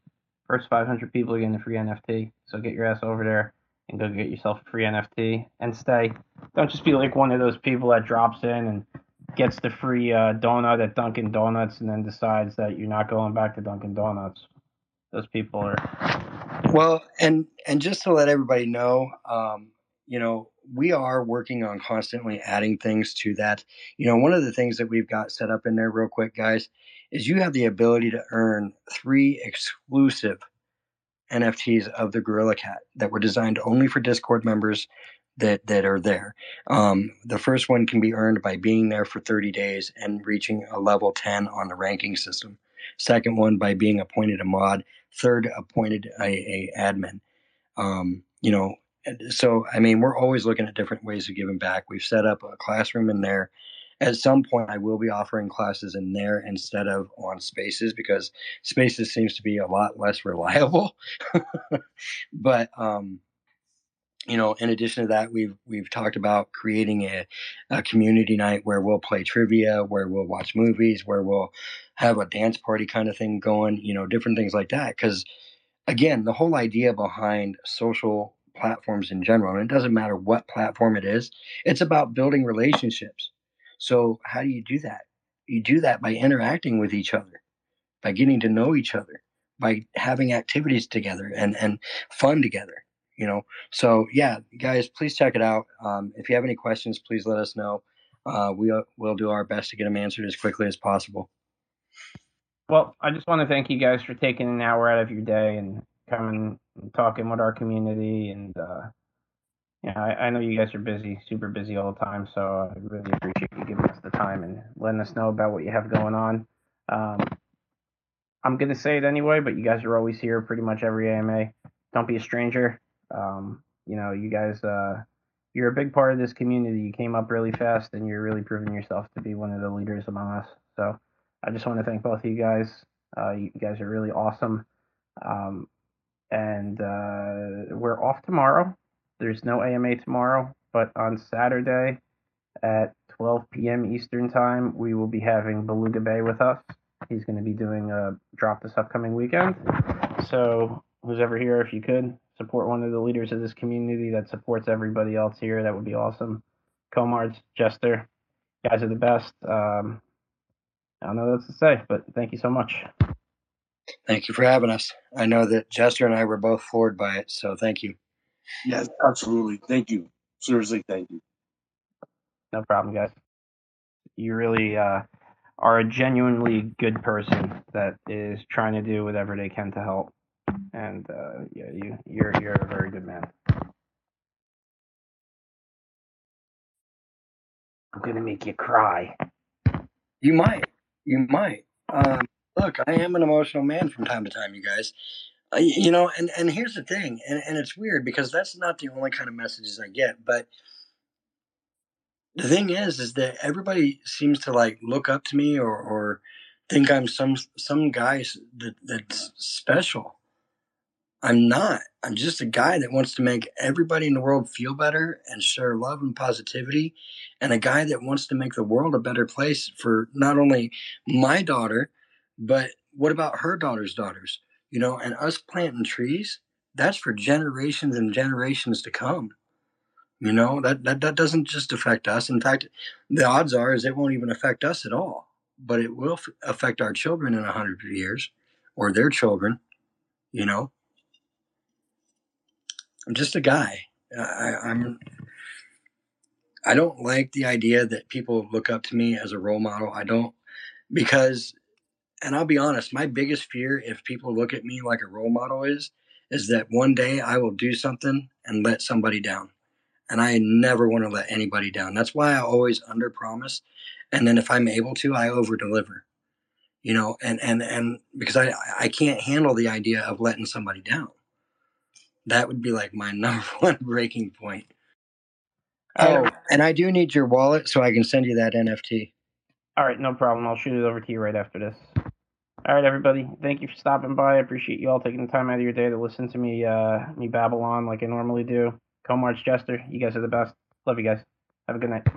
first 500 people are getting a free NFT. So get your ass over there and go get yourself a free NFT and stay. Don't just be like one of those people that drops in and gets the free uh, donut at Dunkin' Donuts and then decides that you're not going back to Dunkin' Donuts. Those people are. Well, and and just to let everybody know, um, you know, we are working on constantly adding things to that. You know, one of the things that we've got set up in there, real quick, guys, is you have the ability to earn three exclusive NFTs of the Gorilla Cat that were designed only for Discord members that that are there. Um, the first one can be earned by being there for 30 days and reaching a level 10 on the ranking system. Second one by being appointed a mod. Third, appointed a, a admin. Um, you know, so I mean, we're always looking at different ways of giving back. We've set up a classroom in there at some point I will be offering classes in there instead of on Spaces because Spaces seems to be a lot less reliable. but um, you know, in addition to that, we've we've talked about creating a, a community night where we'll play trivia, where we'll watch movies, where we'll have a dance party kind of thing going. You know, different things like that. Because again, the whole idea behind social platforms in general, and it doesn't matter what platform it is, it's about building relationships so, how do you do that? You do that by interacting with each other, by getting to know each other, by having activities together and, and fun together. You know, so yeah, guys, please check it out. Um, if you have any questions, please let us know. Uh, we will do our best to get them answered as quickly as possible. Well, I just want to thank you guys for taking an hour out of your day and coming talking with our community and uh, yeah, I, I know you guys are busy, super busy all the time, so I really appreciate you giving us the time and letting us know about what you have going on. Um, I'm gonna say it anyway, but you guys are always here, pretty much every AMA. Don't be a stranger. Um, you know, you guys, uh, you're a big part of this community. You came up really fast, and you're really proving yourself to be one of the leaders among us. So, I just want to thank both of you guys. Uh, you guys are really awesome. Um, and uh, we're off tomorrow. There's no AMA tomorrow, but on Saturday at 12 p.m. Eastern Time, we will be having Beluga Bay with us. He's going to be doing a drop this upcoming weekend. So, who's ever here, if you could support one of the leaders of this community that supports everybody else here, that would be awesome. Komards, Jester, guys are the best. Um, I don't know what else to say, but thank you so much. Thank you for having us. I know that Jester and I were both floored by it, so thank you. Yes, absolutely. Thank you. Seriously, thank you. No problem, guys. You really uh, are a genuinely good person that is trying to do whatever they can to help. And uh, yeah, you you're you're a very good man. I'm gonna make you cry. You might. You might. Um, look, I am an emotional man from time to time, you guys. Uh, you know, and and here's the thing, and and it's weird because that's not the only kind of messages I get, but the thing is, is that everybody seems to like look up to me or or think I'm some some guy that that's special. I'm not. I'm just a guy that wants to make everybody in the world feel better and share love and positivity, and a guy that wants to make the world a better place for not only my daughter, but what about her daughter's daughters? You know, and us planting trees, that's for generations and generations to come. You know, that, that that doesn't just affect us. In fact, the odds are is it won't even affect us at all, but it will f- affect our children in a hundred years or their children, you know. I'm just a guy. I, I'm. I don't like the idea that people look up to me as a role model. I don't because, and I'll be honest, my biggest fear if people look at me like a role model is, is that one day I will do something and let somebody down, and I never want to let anybody down. That's why I always under promise, and then if I'm able to, I over deliver. You know, and and and because I I can't handle the idea of letting somebody down that would be like my number one breaking point. Oh, and I do need your wallet so I can send you that NFT. All right, no problem. I'll shoot it over to you right after this. All right, everybody. Thank you for stopping by. I appreciate you all taking the time out of your day to listen to me, uh, me babble on like I normally do. Komards Jester, you guys are the best. Love you guys. Have a good night.